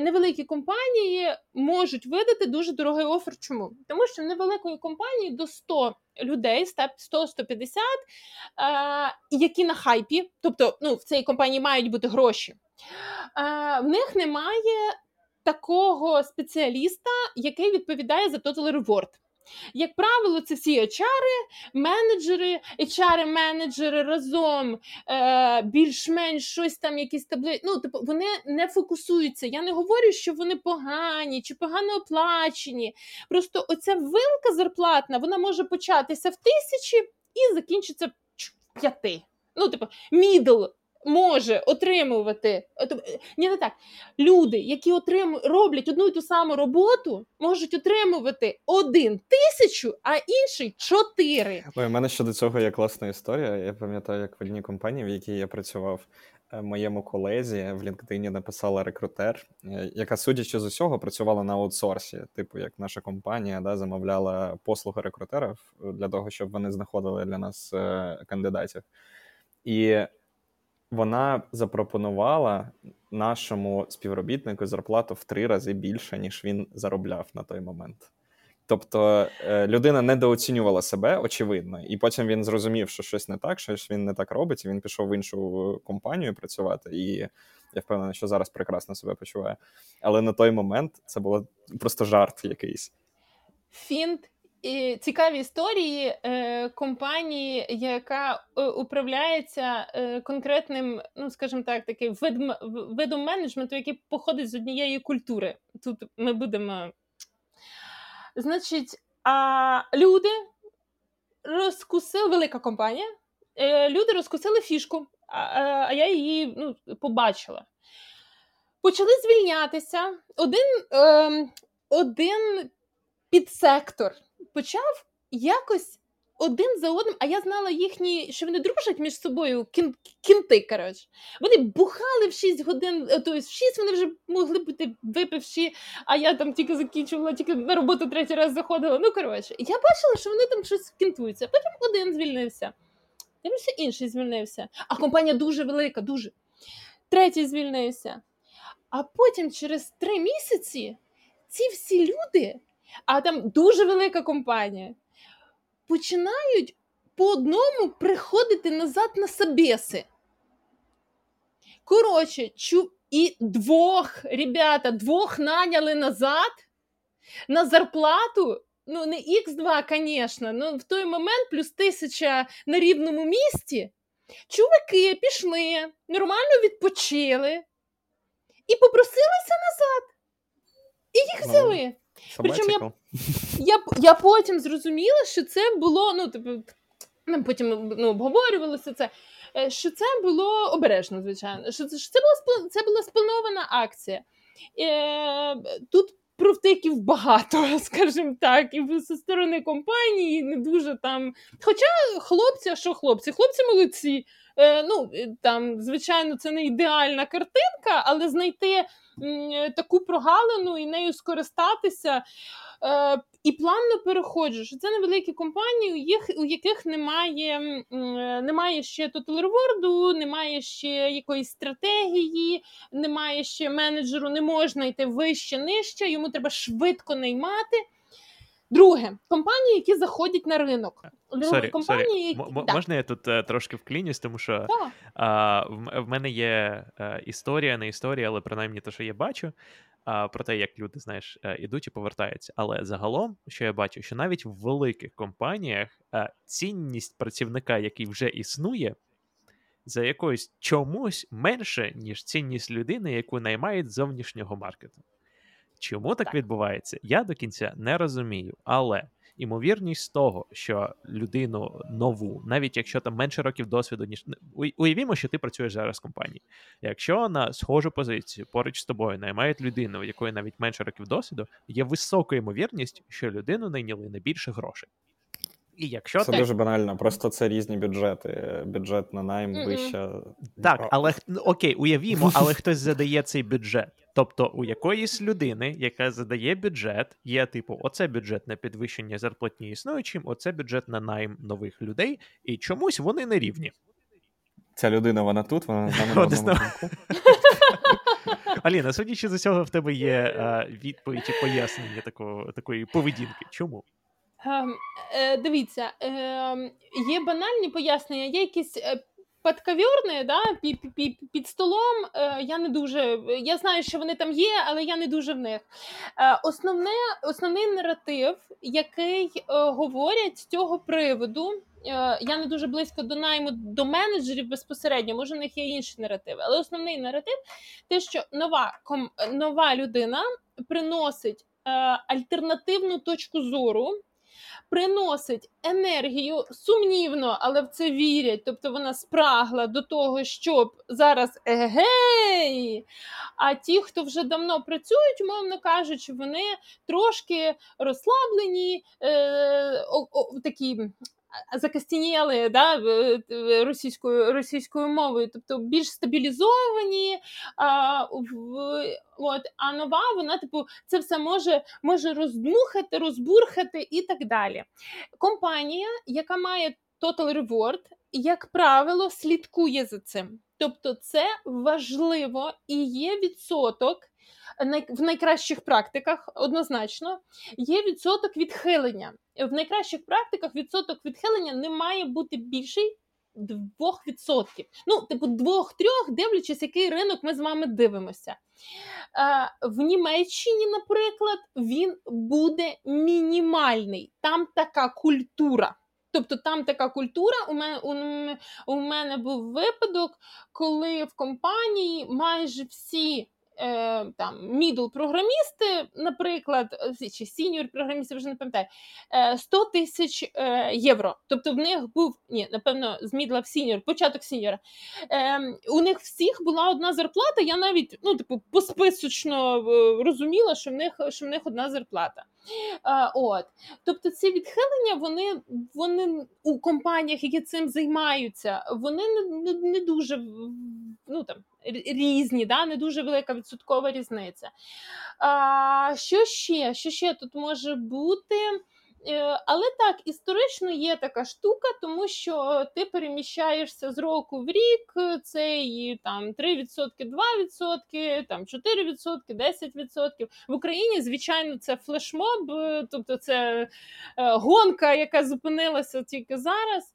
Speaker 1: Невеликі компанії можуть видати дуже дорогий офер. Чому? Тому що невеликої компанії до 100 людей, 100-150, е, які на хайпі, тобто ну, в цій компанії мають бути гроші. В них немає такого спеціаліста, який відповідає за Total Reward. Як правило, це всі HR, менеджери, HR-менеджери разом е, більш-менш щось там, якісь таблиці. Ну, типу, вони не фокусуються. Я не говорю, що вони погані чи погано оплачені. Просто оця вилка зарплатна вона може початися в тисячі і закінчиться в п'яти. Ну, типу, мідл може отримувати ні, не так. Люди, які отрим... роблять одну і ту саму роботу, можуть отримувати один тисячу, а інший чотири.
Speaker 2: Ой, у мене щодо цього є класна історія. Я пам'ятаю, як в одній компанії, в якій я працював. Е, моєму колезі в LinkedIn написала рекрутер, е, яка, судячи з усього, працювала на аутсорсі, типу як наша компанія да, замовляла послуги рекрутерів для того, щоб вони знаходили для нас е, кандидатів. І вона запропонувала нашому співробітнику зарплату в три рази більше, ніж він заробляв на той момент. Тобто е, людина недооцінювала себе, очевидно, і потім він зрозумів, що щось не так, що він не так робить, і він пішов в іншу компанію працювати. І я впевнений, що зараз прекрасно себе почуває. Але на той момент це було просто жарт якийсь.
Speaker 1: Фінт і цікаві історії е, компанії, яка е, управляється е, конкретним, ну скажімо так, таким вид, видом менеджменту, який походить з однієї культури. Тут ми будемо. Значить, а люди розкусили велика компанія. Е, люди розкусили фішку, а, а я її ну, побачила. Почали звільнятися один, е, один підсектор почав якось один за одним, а я знала їхні, що вони дружать між собою кін, кінти. коротше. Вони бухали в 6 годин, тобто в 6 вони вже могли бути випивші, а я там тільки закінчувала, тільки на роботу третій раз заходила. Ну, коротше, я бачила, що вони там щось кінтуються. Потім один звільнився, дивлюся, інший звільнився. А компанія дуже велика, дуже. Третій звільнився. А потім через три місяці ці всі люди а там дуже велика компанія, починають по одному приходити назад на Собеси. Коротше, чу... і двох, ребята, двох наняли назад на зарплату. Ну, не Х2, звісно, ну в той момент плюс тисяча на рівному місці. Чуваки пішли, нормально відпочили і попросилися назад. І їх взяли. Причому я я, я потім зрозуміла, що це було, ну, типу, потім ну, обговорювалося це, е, що це було обережно, звичайно. Що це що це, була це була спланована акція. Е, Тут провтиків багато, скажімо так, і зі сторони компанії не дуже там. Хоча хлопці, а що хлопці? Хлопці молодці. Е, ну, там, Звичайно, це не ідеальна картинка, але знайти таку прогалину і нею скористатися. Е, і плавно переходжу, що це невеликі компанії, у, їх, у яких немає немає ще тоталреворду, немає ще якоїсь стратегії, немає ще менеджеру, не можна йти вище, нижче, йому треба швидко наймати. Друге, компанії, які заходять на ринок.
Speaker 3: Sorry, компанії, sorry. Які... Можна я тут uh, трошки вклінюсь, тому що uh, в, в мене є uh, історія, не історія, але принаймні те, що я бачу, про те, як люди, знаєш, е, ідуть і повертаються. Але загалом, що я бачу, що навіть в великих компаніях цінність працівника, який вже існує, за якоюсь чомусь менше, ніж цінність людини, яку наймають з зовнішнього маркету. Чому так, так відбувається? Я до кінця не розумію, але імовірність того, що людину нову, навіть якщо там менше років досвіду, ніж уявімо, що ти працюєш зараз в компанії. Якщо на схожу позицію поруч з тобою наймають людину, у якої навіть менше років досвіду, є висока ймовірність, що людину найняли на більше грошей. І якщо
Speaker 2: Це
Speaker 3: ти...
Speaker 2: дуже банально, просто це різні бюджети. Бюджет на найм mm-hmm. вища.
Speaker 3: Так, але ну, окей, уявімо, але хтось задає цей бюджет. Тобто у якоїсь людини, яка задає бюджет, є типу, оце бюджет на підвищення зарплатні існуючим, оце бюджет на найм нових людей, і чомусь вони не рівні.
Speaker 2: Ця людина, вона тут, вона з нами на
Speaker 3: Аліна, судячи з цього, в тебе є а, відповідь і пояснення такого, такої поведінки. Чому?
Speaker 1: Ем, е, Дивіться, е, є банальні пояснення, є якісь е, да, під, під, під столом е, я не дуже. Я знаю, що вони там є, але я не дуже в них. Е, основне, Основний наратив, який е, говорять з цього приводу, е, я не дуже близько до найму до менеджерів безпосередньо, може, в них є інші наративи. Але основний наратив те, що нова нова людина приносить альтернативну точку зору приносить енергію сумнівно, але в це вірять. Тобто вона спрагла до того, щоб зараз егей. А ті, хто вже давно працюють, умовно кажучи, вони трошки розслаблені, е, о, о, такі закостініли да, російською російською мовою, тобто більш стабілізовані. А, в, от, а нова, вона, типу, це все може може роздмухати, розбурхати і так далі. Компанія, яка має Total Reward, як правило, слідкує за цим. Тобто, це важливо і є відсоток в найкращих практиках однозначно є відсоток відхилення. В найкращих практиках відсоток відхилення не має бути більший 2%. Ну, типу, двох-трьох, дивлячись, який ринок ми з вами дивимося. В Німеччині, наприклад, він буде мінімальний. Там така культура. Тобто там така культура. У мене у, у мене був випадок, коли в компанії майже всі е, там мідл програмісти, наприклад, е, чи сіньор програмісти, вже не пам'ятаю, 100 е, тисяч е, євро. Тобто в них був ні, напевно, з мідла в сіньор, початок сіньора. Е, У них всіх була одна зарплата. Я навіть ну, типу, посписочно розуміла, що в них що в них одна зарплата. Е, от. Тобто ці відхилення, вони вони у компаніях, які цим займаються, вони не, не дуже ну, там, різні, да? не дуже велика відсоткова різниця. А, Що ще? Що ще тут може бути? Е, але так, історично є така штука, тому що ти переміщаєшся з року в рік, це і там 3%, 2%, там 4%, 10%. В Україні, звичайно, це флешмоб, е, тобто це е, гонка, яка зупинилася тільки зараз.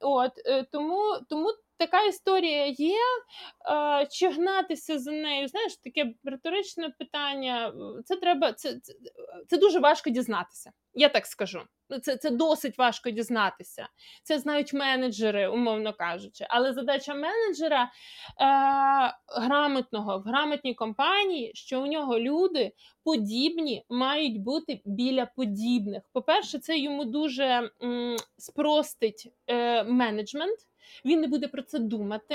Speaker 1: От, Тому, тому така історія є. Чи гнатися за нею? Знаєш, таке риторичне питання. Це треба, це, це, це дуже важко дізнатися. Я так скажу. Ну, це це досить важко дізнатися. Це знають менеджери, умовно кажучи. Але задача менеджера е, грамотного в грамотній компанії, що у нього люди подібні мають бути біля подібних. По-перше, це йому дуже м, спростить е, менеджмент він не буде про це думати.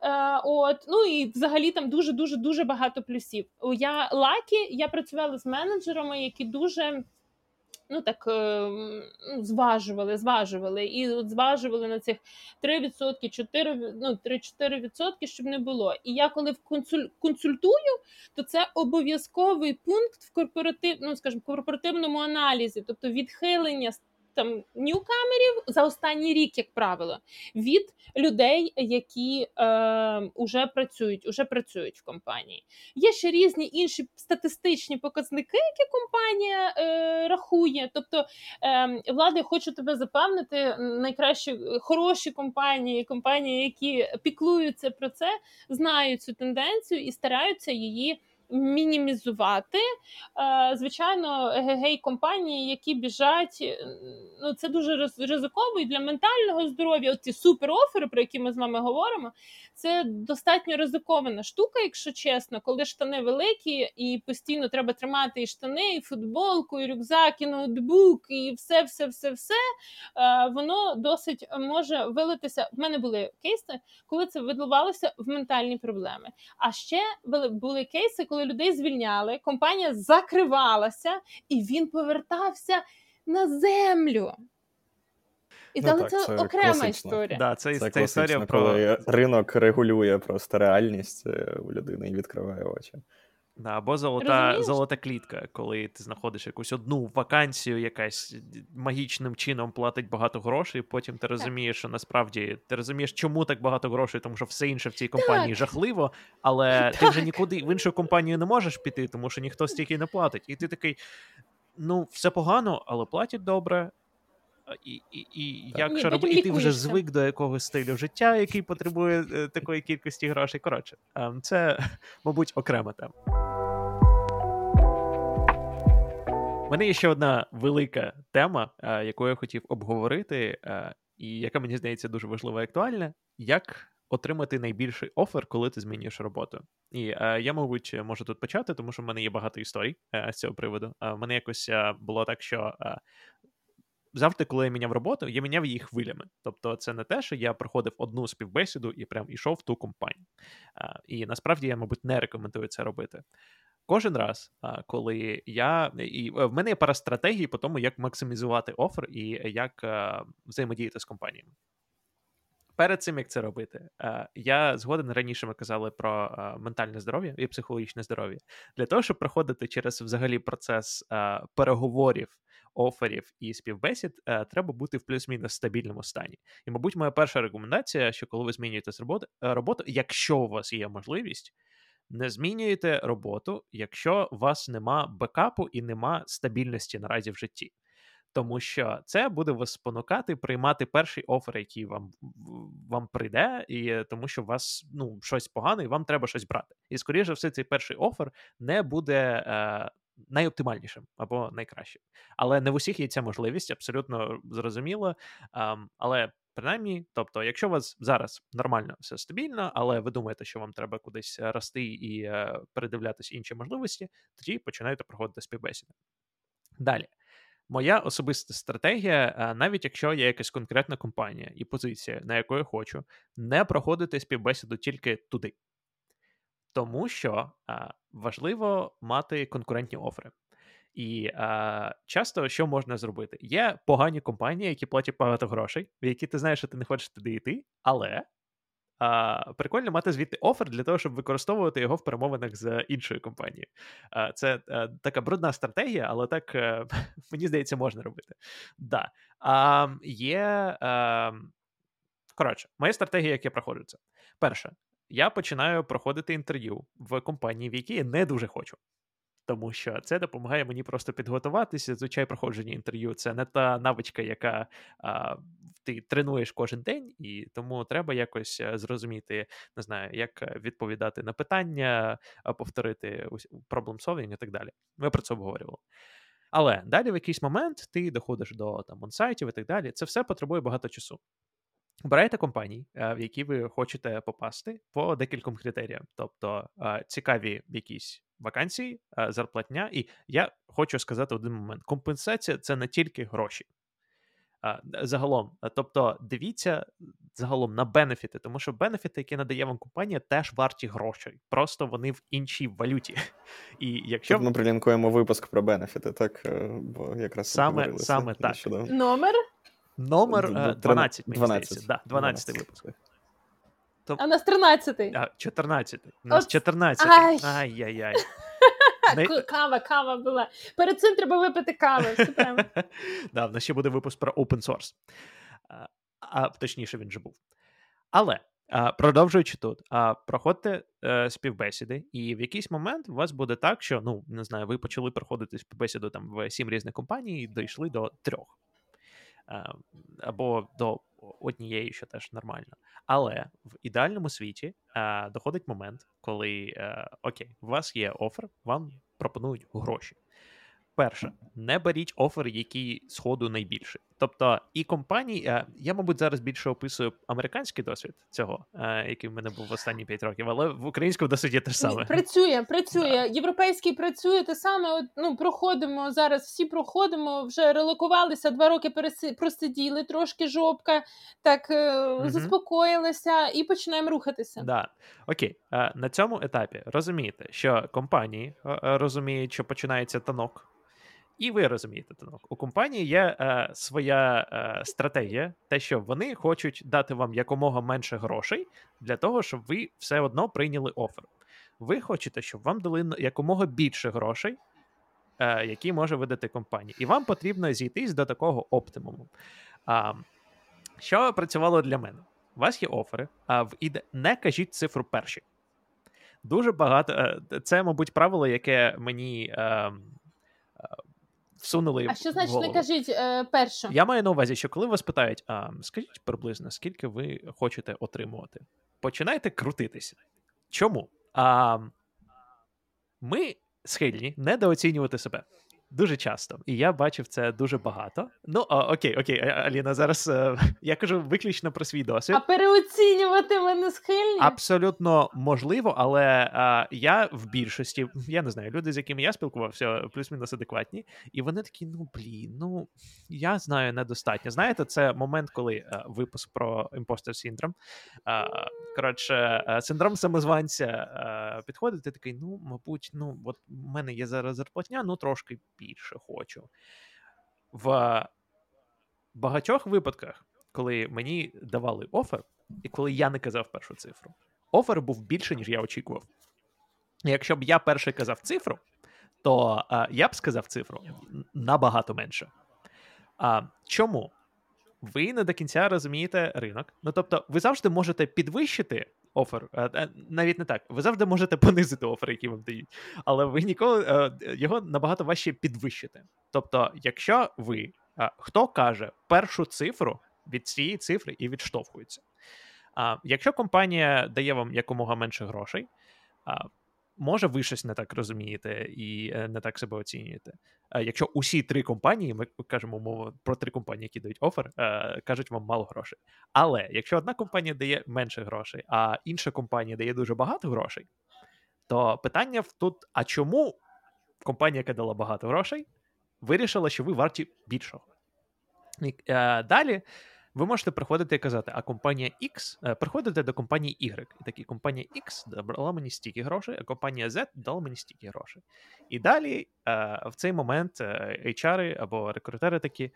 Speaker 1: Е, от, Ну і взагалі там дуже дуже дуже багато плюсів. Я лакі, я працювала з менеджерами, які дуже ну так е, зважували, зважували і от зважували на цих 3%, 4, ну 3-4%, щоб не було. І я коли консультую, то це обов'язковий пункт в корпоратив, ну скажімо, корпоративному аналізі, тобто відхилення там ньюкамерів за останній рік, як правило, від людей, які е, уже працюють, уже працюють в компанії. Є ще різні інші статистичні показники, які компанія е, рахує. Тобто е, влада, я хочу тебе запевнити, найкращі хороші компанії, компанії, які піклуються про це, знають цю тенденцію і стараються її мінімізувати. Е, звичайно, гей компанії, які біжать, ну це дуже ризиково і для ментального здоров'я. От ці суперофери, про які ми з вами говоримо, це достатньо ризикована штука, якщо чесно, коли штани великі і постійно треба тримати і штани, і футболку, і рюкзак, і ноутбук, і все, все, все, все. Воно досить може вилитися. В мене були кейси, коли це виливалося в ментальні проблеми. А ще були кейси, коли людей звільняли, компанія закривалася, і він повертався на землю. І ну, так, це, це окрема класично. історія.
Speaker 3: Да, Це це, це історія
Speaker 2: коли про... ринок регулює просто реальність е, у людини і відкриває очі.
Speaker 3: Да, Або золота золота клітка, коли ти знаходиш якусь одну вакансію, якась магічним чином платить багато грошей, потім ти розумієш, що насправді ти розумієш, чому так багато грошей, тому що все інше в цій компанії так. жахливо, але так. ти вже нікуди в іншу компанію не можеш піти, тому що ніхто стільки не платить. І ти такий: ну, все погано, але платять добре. І і, і як що робити, і ти вже звик до якогось стилю життя, який потребує е, такої кількості грошей. Коротше, е, це, мабуть, окрема тема. У мене є ще одна велика тема, е, яку я хотів обговорити, е, і яка мені здається дуже важлива і актуальна. Як отримати найбільший офер, коли ти змінюєш роботу? І е, я, мабуть, можу тут почати, тому що в мене є багато історій з цього приводу. В мене якось було так, що завжди, коли я міняв роботу, я міняв її хвилями. Тобто, це не те, що я проходив одну співбесіду і прям ішов в ту компанію. І насправді я, мабуть, не рекомендую це робити. Кожен раз, коли я і в мене є пара стратегій по тому, як максимізувати офер і як взаємодіяти з компаніями. Перед цим як це робити, я згоден раніше ми казали про ментальне здоров'я і психологічне здоров'я для того, щоб проходити через взагалі процес переговорів, оферів і співбесід, треба бути в плюс-мінус стабільному стані. І, мабуть, моя перша рекомендація, що коли ви змінюєте роботу, якщо у вас є можливість не змінюєте роботу, якщо у вас нема бекапу і нема стабільності наразі в житті. Тому що це буде вас спонукати приймати перший офер, який вам вам прийде, і тому що у вас ну, щось погане, і вам треба щось брати. І, скоріше все, цей перший офер не буде е, найоптимальнішим або найкращим. Але не в усіх є ця можливість, абсолютно зрозуміло. Е, але Принаймні, тобто, якщо у вас зараз нормально все стабільно, але ви думаєте, що вам треба кудись рости і е, передивлятися інші можливості, тоді починаєте проходити співбесіди. Далі, моя особиста стратегія, е, навіть якщо є якась конкретна компанія і позиція, на яку я хочу, не проходити співбесіду тільки туди. Тому що е, важливо мати конкурентні офери. І а, часто що можна зробити? Є погані компанії, які платять багато грошей, в які ти знаєш, що ти не хочеш туди йти, але а, прикольно мати звідти офер для того, щоб використовувати його в перемовинах з іншою компанією. А, Це а, е, така брудна стратегія, але так а, е, мені здається, можна робити. Да. А, Є. А, Коротше, моя стратегія, як я проходжу це. Перше, я починаю проходити інтерв'ю в компанії, в якій я не дуже хочу тому що це допомагає мені просто підготуватися. Звичайно, проходження інтерв'ю це не та навичка, яка а, ти тренуєш кожен день, і тому треба якось е, зрозуміти, не знаю, як е, відповідати на питання, повторити проблем solving і так далі. Ми про це обговорювали. Але далі в якийсь момент ти доходиш до там онсайтів і так далі. Це все потребує багато часу. Обирайте компанії, е, в які ви хочете попасти по декільком критеріям, тобто цікаві якісь вакансії, зарплатня. І я хочу сказати один момент: компенсація це не тільки гроші. Загалом, тобто, дивіться загалом на бенефіти, тому що бенефіти, які надає вам компанія, теж варті грошей. Просто вони в іншій валюті. І якщо
Speaker 2: Тут ми прилінкуємо випуск про бенефіти, так е, бо якраз
Speaker 3: саме саме так.
Speaker 1: Номер
Speaker 3: Номер 12, мені 12. здається. Да, 12 12. випуск.
Speaker 1: Тоб... А нас 13-й.
Speaker 3: А, 14 У нас 14 Ай-яй-яй.
Speaker 1: Кава, кава була. Перед цим треба випити кави.
Speaker 3: Да, в нас ще буде випуск про open source. А, а точніше, він же був. Але. А, Продовжуючи тут, а, проходьте е, співбесіди, і в якийсь момент у вас буде так, що ну не знаю, ви почали проходити співбесіду там в сім різних компаній і дійшли до трьох. Е, або до однієї, що теж нормально. Але в ідеальному світі е, доходить момент, коли е, окей, у вас є офер, вам пропонують гроші. Перше, не беріть офер, який сходу найбільший. Тобто, і компанії, е, я, мабуть, зараз більше описую американський досвід цього, е, який в мене був в останні 5 років, але в українському досвіді те ж саме.
Speaker 1: Працює, працює. Європейський працює те саме. От, ну, проходимо зараз, всі проходимо, вже релокувалися, два роки просиділи, трошки жопка, так
Speaker 3: Мгм.
Speaker 1: заспокоїлися і починаємо рухатися.
Speaker 3: Да. Окей, на цьому етапі розумієте, що компанії розуміють, що починається танок, і ви розумієте танок. У компанії є е, своя е, стратегія, те, що вони хочуть дати вам якомога менше грошей для того, щоб ви все одно прийняли офер. Ви хочете, щоб вам дали якомога більше грошей, е, які може видати компанія. І вам потрібно зійтись до такого оптимуму. А, що працювало для мене? У вас є офери, а в іде не кажіть цифру перші. Дуже багато. е, Це, мабуть, правило, яке мені е, всунули.
Speaker 1: А що
Speaker 3: значить
Speaker 1: значить не кажіть е, перше?
Speaker 3: Я маю на увазі, що коли вас питають, а, скажіть приблизно, скільки ви хочете отримувати, починайте крутитися. Чому? А, ми схильні недооцінювати себе. Дуже часто. І я бачив це дуже багато. Ну, а, окей, окей, Аліна, зараз е, я кажу виключно про свій досвід.
Speaker 1: А переоцінювати ви не схильні?
Speaker 3: Абсолютно можливо, але а, я в більшості, я не знаю, люди, з якими я спілкувався, плюс-мінус адекватні, і вони такі: ну блін, ну я знаю недостатньо. Знаєте, це момент, коли а, випуск про impostor syndrome. Коротше, а, синдром самозванця а, підходить, ти такий, ну, мабуть, ну, от в мене є зараз зарплатня, ну трошки більше хочу. В багатьох випадках, коли мені давали офер, і коли я не казав першу цифру, офер був більше, ніж я очікував. Якщо б я перший казав цифру, то а, я б сказав цифру набагато менше. А, чому? Ви не до кінця розумієте ринок. Ну тобто, ви завжди можете підвищити офер, е, е, навіть не так. Ви завжди можете понизити офер, який вам дають, але ви ніколи е, його набагато важче підвищити. Тобто, якщо ви хто каже першу цифру від цієї цифри і відштовхується. А, якщо компанія дає вам якомога менше грошей, може ви щось не так розумієте і е, не так себе оцінюєте. Якщо усі три компанії, ми кажемо мову про три компанії, які дають офер, е, кажуть вам мало грошей. Але якщо одна компанія дає менше грошей, а інша компанія дає дуже багато грошей, то питання тут: а чому компанія, яка дала багато грошей, вирішила, що ви варті більшого? Е, далі ви можете приходити і казати, а компанія X, е, приходите до компанії Y. І такі, компанія X дала мені стільки грошей, а компанія Z дала мені стільки грошей. І далі е, в цей момент е, HR або рекрутери такі.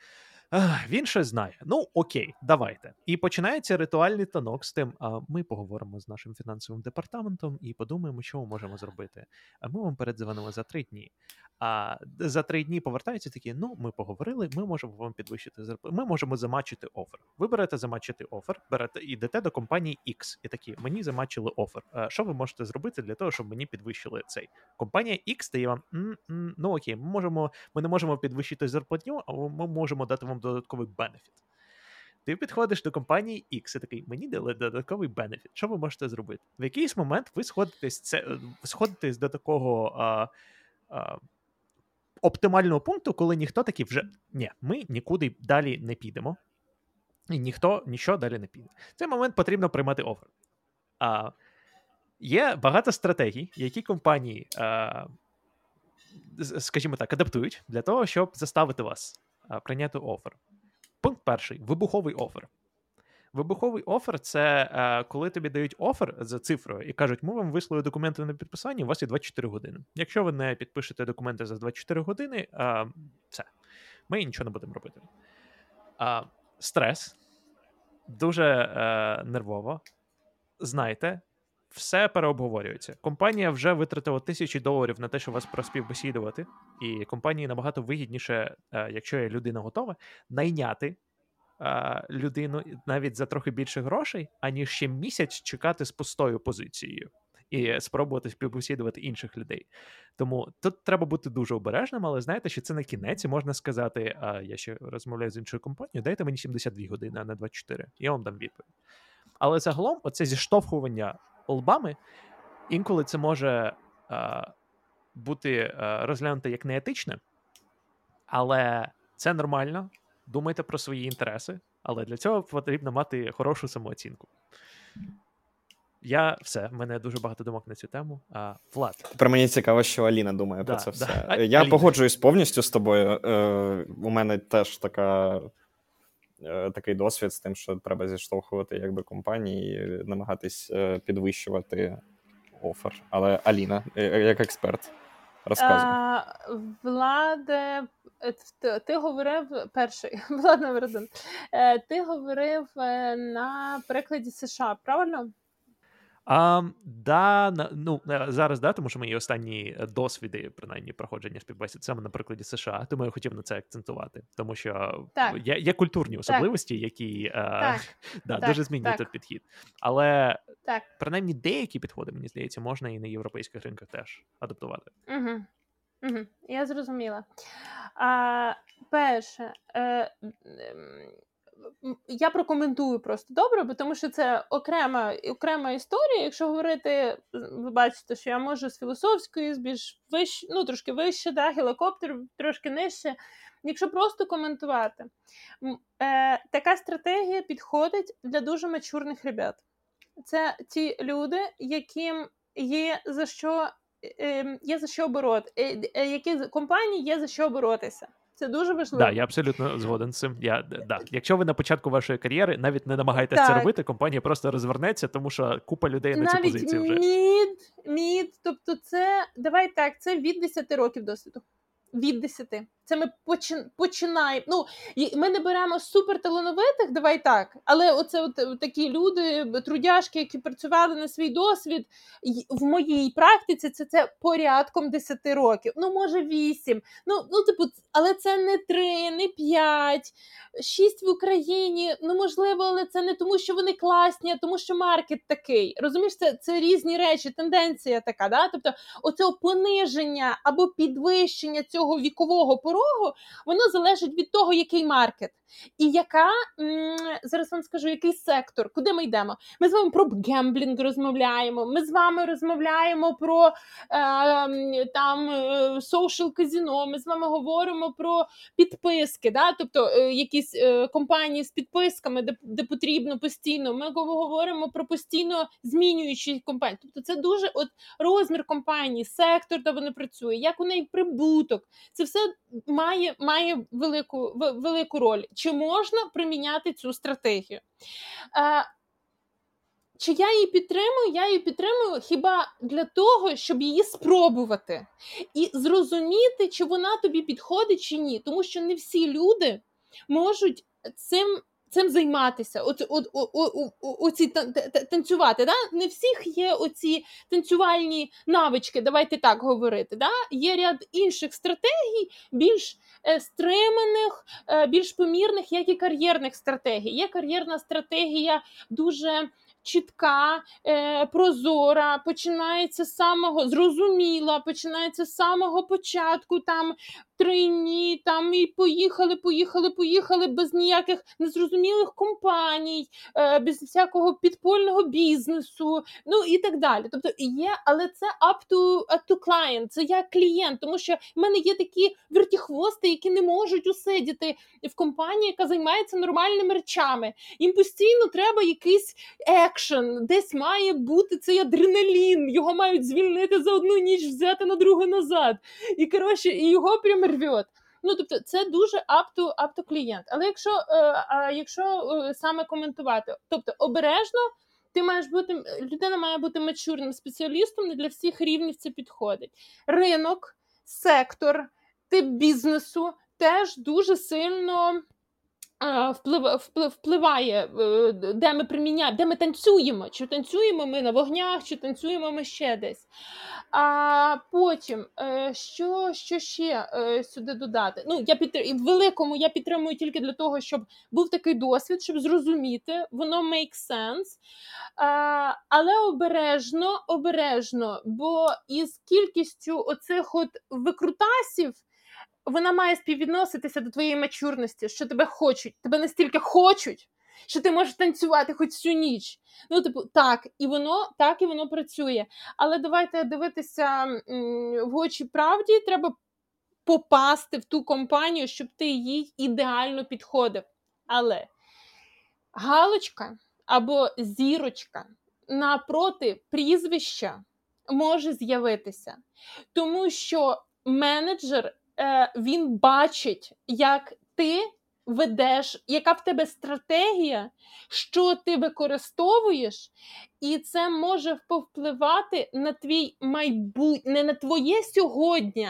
Speaker 3: «Ах, Він щось знає. Ну окей, давайте. І починається ритуальний танок з тим. А ми поговоримо з нашим фінансовим департаментом і подумаємо, що ми можемо зробити. А ми вам передзвонимо за три дні. А за три дні повертаються такі: ну, ми поговорили, ми можемо вам підвищити зарплату. Ми можемо замачити офер. Ви берете замачити офер, берете і йдете до компанії X. І такі мені замачили офер. А Що ви можете зробити для того, щоб мені підвищили цей? Компанія X дає вам ну окей, ми можемо, ми не можемо підвищити зарплатню, а ми можемо дати вам додатковий бенефіт. Ти підходиш до компанії X і такий, мені дали додатковий бенефіт. Що ви можете зробити? В якийсь момент ви сходитесь це е, сходитесь до такого а, а, оптимального пункту, коли ніхто такий вже ні, ми нікуди далі не підемо, і ніхто нічого далі не піде. В цей момент потрібно приймати офер. А, є багато стратегій, які компанії, а, скажімо так, адаптують для того, щоб заставити вас прийняти офер. Пункт перший вибуховий офер. Вибуховий офер це е, коли тобі дають офер за цифрою і кажуть, ми вам вислали документи на підписання, у вас є 24 години. Якщо ви не підпишете документи за 24 години, е, все, ми нічого не будемо робити. А, стрес дуже е, нервово. Знайте, все переобговорюється. Компанія вже витратила тисячі доларів на те, щоб вас проспівбесідувати, і компанії набагато вигідніше, е, якщо є людина готова, найняти е, людину навіть за трохи більше грошей, аніж ще місяць чекати з пустою позицією. і спробувати співбесідувати інших людей. Тому тут треба бути дуже обережним, але знаєте, що це на кінець можна сказати: я ще розмовляю з іншою компанією, дайте мені 72 години, а не 24. Я вам дам відповідь. Але загалом, оце зіштовхування лбами, інколи це може а, бути а, розглянуто як неетичне, але це нормально. Думайте про свої інтереси, але для цього потрібно мати хорошу самооцінку. Я все, в мене дуже багато думок на цю тему. А, Влад.
Speaker 2: Тепер мені цікаво, що Аліна думає
Speaker 3: Да,
Speaker 2: про це
Speaker 3: да.
Speaker 2: все.
Speaker 3: А-
Speaker 2: Я
Speaker 3: Аліна.
Speaker 2: погоджуюсь повністю з тобою. Е, у мене теж така, е, такий досвід з тим, що треба зіштовхувати якби компанії, і намагатись е, підвищувати офер. Але Аліна, е, як експерт,
Speaker 1: розказує. Владе, е, ти, говорив перший, Влад номер один. Е, Ти говорив е, на прикладі США, правильно?
Speaker 3: А, да, ну, е, зараз, да, тому що мої останні е, досвіди, принаймні, проходження співбесід саме на прикладі США, тому я хотів на це акцентувати, тому що
Speaker 1: Так.
Speaker 3: є, є культурні особливості, які е,
Speaker 1: Так,
Speaker 3: да,
Speaker 1: так,
Speaker 3: дуже змінюють
Speaker 1: так.
Speaker 3: тут підхід. Але
Speaker 1: так.
Speaker 3: принаймні деякі підходи, мені здається, можна і на європейських ринках теж адаптувати.
Speaker 1: Угу. Угу. Я зрозуміла. А, перше, е, я прокоментую просто добре, бо тому що це окрема, окрема історія. Якщо говорити, ви бачите, що я можу з філософської, з більш вище, ну трошки вище, да, гелікоптер трошки нижче. Якщо просто коментувати, е, така стратегія підходить для дуже мачурних ребят. Це ті люди, яким є за що е, є за що бороти, е, е, які компанії є за що боротися. Це дуже важливо.
Speaker 3: Да, я абсолютно згоден з цим. Я, да. Якщо ви на початку вашої кар'єри навіть не намагаєтесь це робити, компанія просто розвернеться, тому що купа людей на цю позицію вже.
Speaker 1: мід, мід, тобто це давай так, це від 10 років досвіду. Від 10. Це ми почи- починаємо. Ну, ми не беремо суперталановитих, давай так. Але оце от, от такі люди, трудяшки, які працювали на свій досвід. В моїй практиці це, це порядком 10 років. Ну, може, 8. Ну, ну, типу, але це не 3, не 5, 6 в Україні. Ну, можливо, але це не тому, що вони класні, а тому, що маркет такий. Розумієш, це, це різні речі, тенденція така. Да? Тобто, оце пониження або підвищення цього вікового порогу, воно залежить від того, який маркет. І яка зараз вам скажу, який сектор, куди ми йдемо? Ми з вами про гемблінг розмовляємо. Ми з вами розмовляємо про е, там social казіно. Ми з вами говоримо про підписки, да? тобто е, якісь е, компанії з підписками, де, де потрібно постійно. Ми говоримо про постійно змінюючі компанії. Тобто, це дуже от розмір компанії, сектор, де вони працюють, як у неї прибуток. Це все має, має велику, велику роль. Чи можна приміняти цю стратегію? Е, чи я її підтримую? Я її підтримую хіба для того, щоб її спробувати і зрозуміти, чи вона тобі підходить чи ні. Тому що не всі люди можуть цим. Цим займатися, от, от, от, от, оці тан- та- та- танцювати. Да? Не всіх є оці танцювальні навички, давайте так говорити. Да? Є ряд інших стратегій, більш е, стриманих, е, більш помірних, як і кар'єрних стратегій. Є кар'єрна стратегія дуже чітка, е, прозора, починається з самого зрозуміла, починається з самого початку. Там тройні, там і поїхали, поїхали, поїхали без ніяких незрозумілих компаній, е, без всякого підпольного бізнесу, ну і так далі. Тобто є, але це up to, up to client, це як клієнт, тому що в мене є такі вертіхвости, які не можуть усидіти в компанії, яка займається нормальними речами. Їм постійно треба якийсь екшен, десь має бути цей адреналін, його мають звільнити за одну ніч, взяти на другу назад. І коротше, і його прям рвет. Ну, тобто, це дуже up to, up to клієнт. Але якщо, е, а якщо е, саме коментувати, тобто обережно, ти маєш бути людина має бути мачурним спеціалістом, не для всіх рівнів це підходить. Ринок, сектор, тип бізнесу теж дуже сильно впливає, е, де ми приміняємо, де ми танцюємо, чи танцюємо ми на вогнях, чи танцюємо ми ще десь. А потім, е, що що ще е, сюди додати? Ну, я під в великому я підтримую тільки для того, щоб був такий досвід, щоб зрозуміти, воно make sense. А, Але обережно, обережно, бо із кількістю оцих от викрутасів вона має співвідноситися до твоєї мачурності, що тебе хочуть, тебе настільки хочуть, що ти можеш танцювати хоч всю ніч. Ну, типу, так, і воно так і воно працює. Але давайте дивитися в очі правді, треба попасти в ту компанію, щоб ти їй ідеально підходив. Але галочка або зірочка напроти прізвища може з'явитися, тому що менеджер е, він бачить, як ти ведеш, яка в тебе стратегія, що ти використовуєш, і це може повпливати на твій майбутнє, не на твоє сьогодні,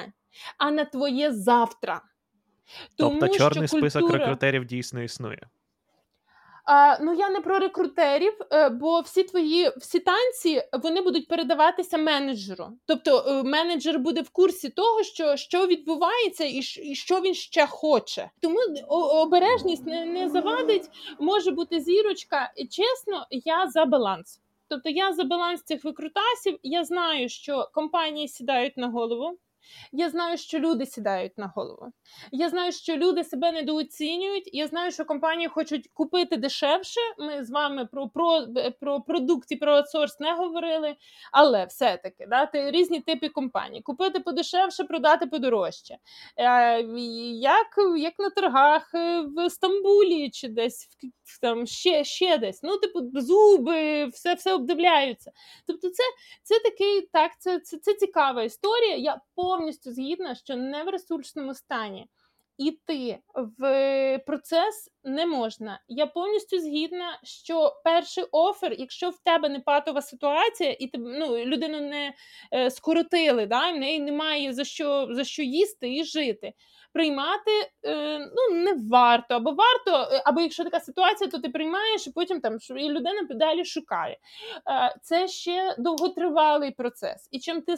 Speaker 1: а на твоє завтра.
Speaker 3: Тому, тобто чорний що культура... список рекрутерів дійсно існує.
Speaker 1: А, Ну я не про рекрутерів, е, бо всі твої всі танці вони будуть передаватися менеджеру. Тобто е, менеджер буде в курсі того, що що відбувається, і що він ще хоче. Тому обережність не, не завадить. Може бути зірочка. Чесно, я за баланс. Тобто я за баланс цих викрутасів. Я знаю, що компанії сідають на голову. Я знаю, що люди сідають на голову. Я знаю, що люди себе недооцінюють. Я знаю, що компанії хочуть купити дешевше. Ми з вами про про, про продукт і про аутсорс не говорили, але все-таки дати різні типи компаній. Купити подешевше, продати подорожче. Е, Як як на торгах е, в Стамбулі чи десь там ще ще десь. Ну, типу, зуби, все все обдивляються. Тобто, це це такий так, це, це, це цікава історія. Я повністю згідна, що не в ресурсному стані іти в процес не можна. Я повністю згідна, що перший офер, якщо в тебе не патова ситуація, і ти, ну, людину не е, скоротили, да, в неї немає за що за що їсти і жити приймати е, ну, не варто, або варто, е, або якщо така ситуація, то ти приймаєш і потім там і людина далі шукає. Е, Це ще довготривалий процес. І чим ти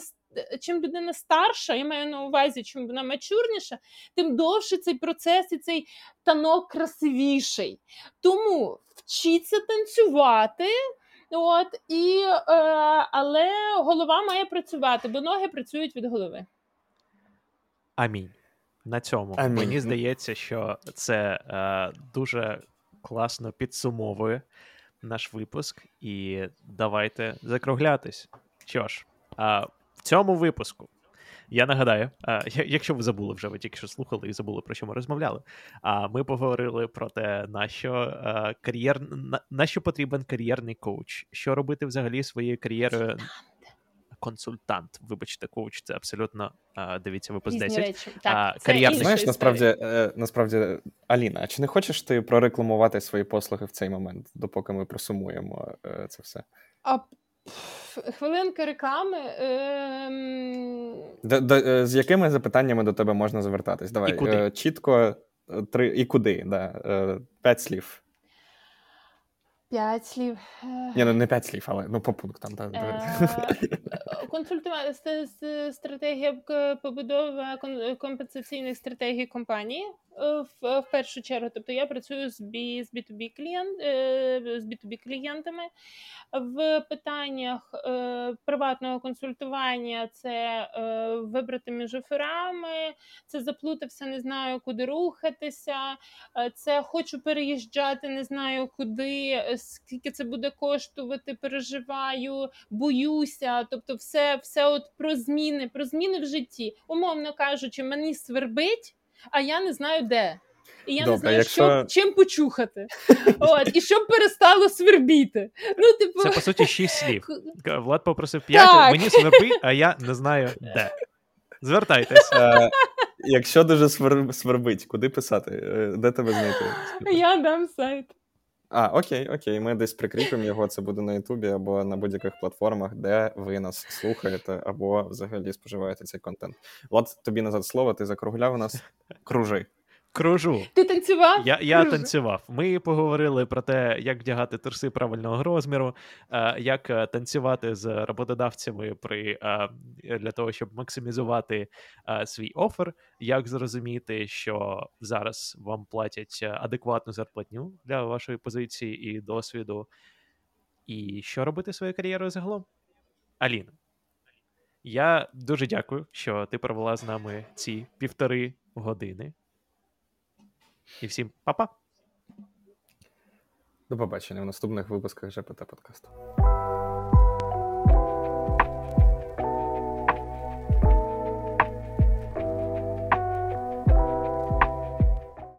Speaker 1: чим людина старша, я маю на увазі, чим вона мачурніша, тим довше цей процес і цей танок красивіший. Тому вчіться танцювати. От і е, але голова має працювати, бо ноги працюють від голови.
Speaker 3: Амінь на цьому. Амінь. Мені здається, що це е, дуже класно підсумовує наш випуск, і давайте закруглятись. Що ж, е, в цьому випуску. Я нагадаю, якщо ви забули вже, ви тільки що слухали і забули, про що ми розмовляли. А ми поговорили про те, на що е, кар'єр на що потрібен кар'єрний коуч, що робити взагалі своєю кар'єрою консультант. Вибачте, коуч, це абсолютно дивіться, випуск 10.
Speaker 1: Так,
Speaker 2: Кар'єрний. Знаєш, насправді, е, насправді, Аліна, а чи не хочеш ти прорекламувати свої послуги в цей момент, допоки ми просумуємо е, це все?
Speaker 1: А Хвилинка реклами.
Speaker 2: Е... З якими запитаннями до тебе можна звертатись? Давай і куди? чітко три і куди? Да. П'ять слів.
Speaker 1: П'ять слів.
Speaker 2: Ні, ну не п'ять слів, але ну по пунктам. Та,
Speaker 1: Е, консультувати стратегія побудови компенсаційних стратегій компанії е, в, в першу чергу. Тобто я працюю з B, з B2B клієнт е, з B2B клієнтами в питаннях приватного консультування. Це вибрати між оферами, це заплутався, не знаю, куди рухатися. Це хочу переїжджати, не знаю куди скільки це буде коштувати, переживаю, боюся. Тобто, все все от про зміни, про зміни в житті. Умовно кажучи, мені свербить, а я не знаю де. І я Добре, не знаю, якщо... що, чим почухати. От, І щоб перестало свербіти. Ну, типу...
Speaker 3: Це, по суті, шість слів. Влад попросив п'ять, мені свербить, а я не знаю де. Звертайтесь.
Speaker 2: А, якщо дуже свербить, куди писати? Е, де тебе знайти?
Speaker 1: Я дам сайт.
Speaker 2: А, окей, окей. Ми десь прикріпимо його. Це буде на Ютубі або на будь-яких платформах, де ви нас слухаєте, або взагалі споживаєте цей контент. От тобі назад слово, ти закругляв нас. Кружи.
Speaker 3: Кружу.
Speaker 1: Ти танцював?
Speaker 3: Я я
Speaker 1: Кружу.
Speaker 3: танцював. Ми поговорили про те, як вдягати труси правильного розміру, е, як е, танцювати з роботодавцями при е, для того, щоб максимізувати свій офер, як зрозуміти, що зараз вам платять адекватну зарплатню для вашої позиції і досвіду, і що робити своєю кар'єрою загалом. Аліна, я дуже дякую, що ти провела з нами ці півтори години. І всім па-па!
Speaker 2: До побачення в наступних випусках ЖПТ подкасту.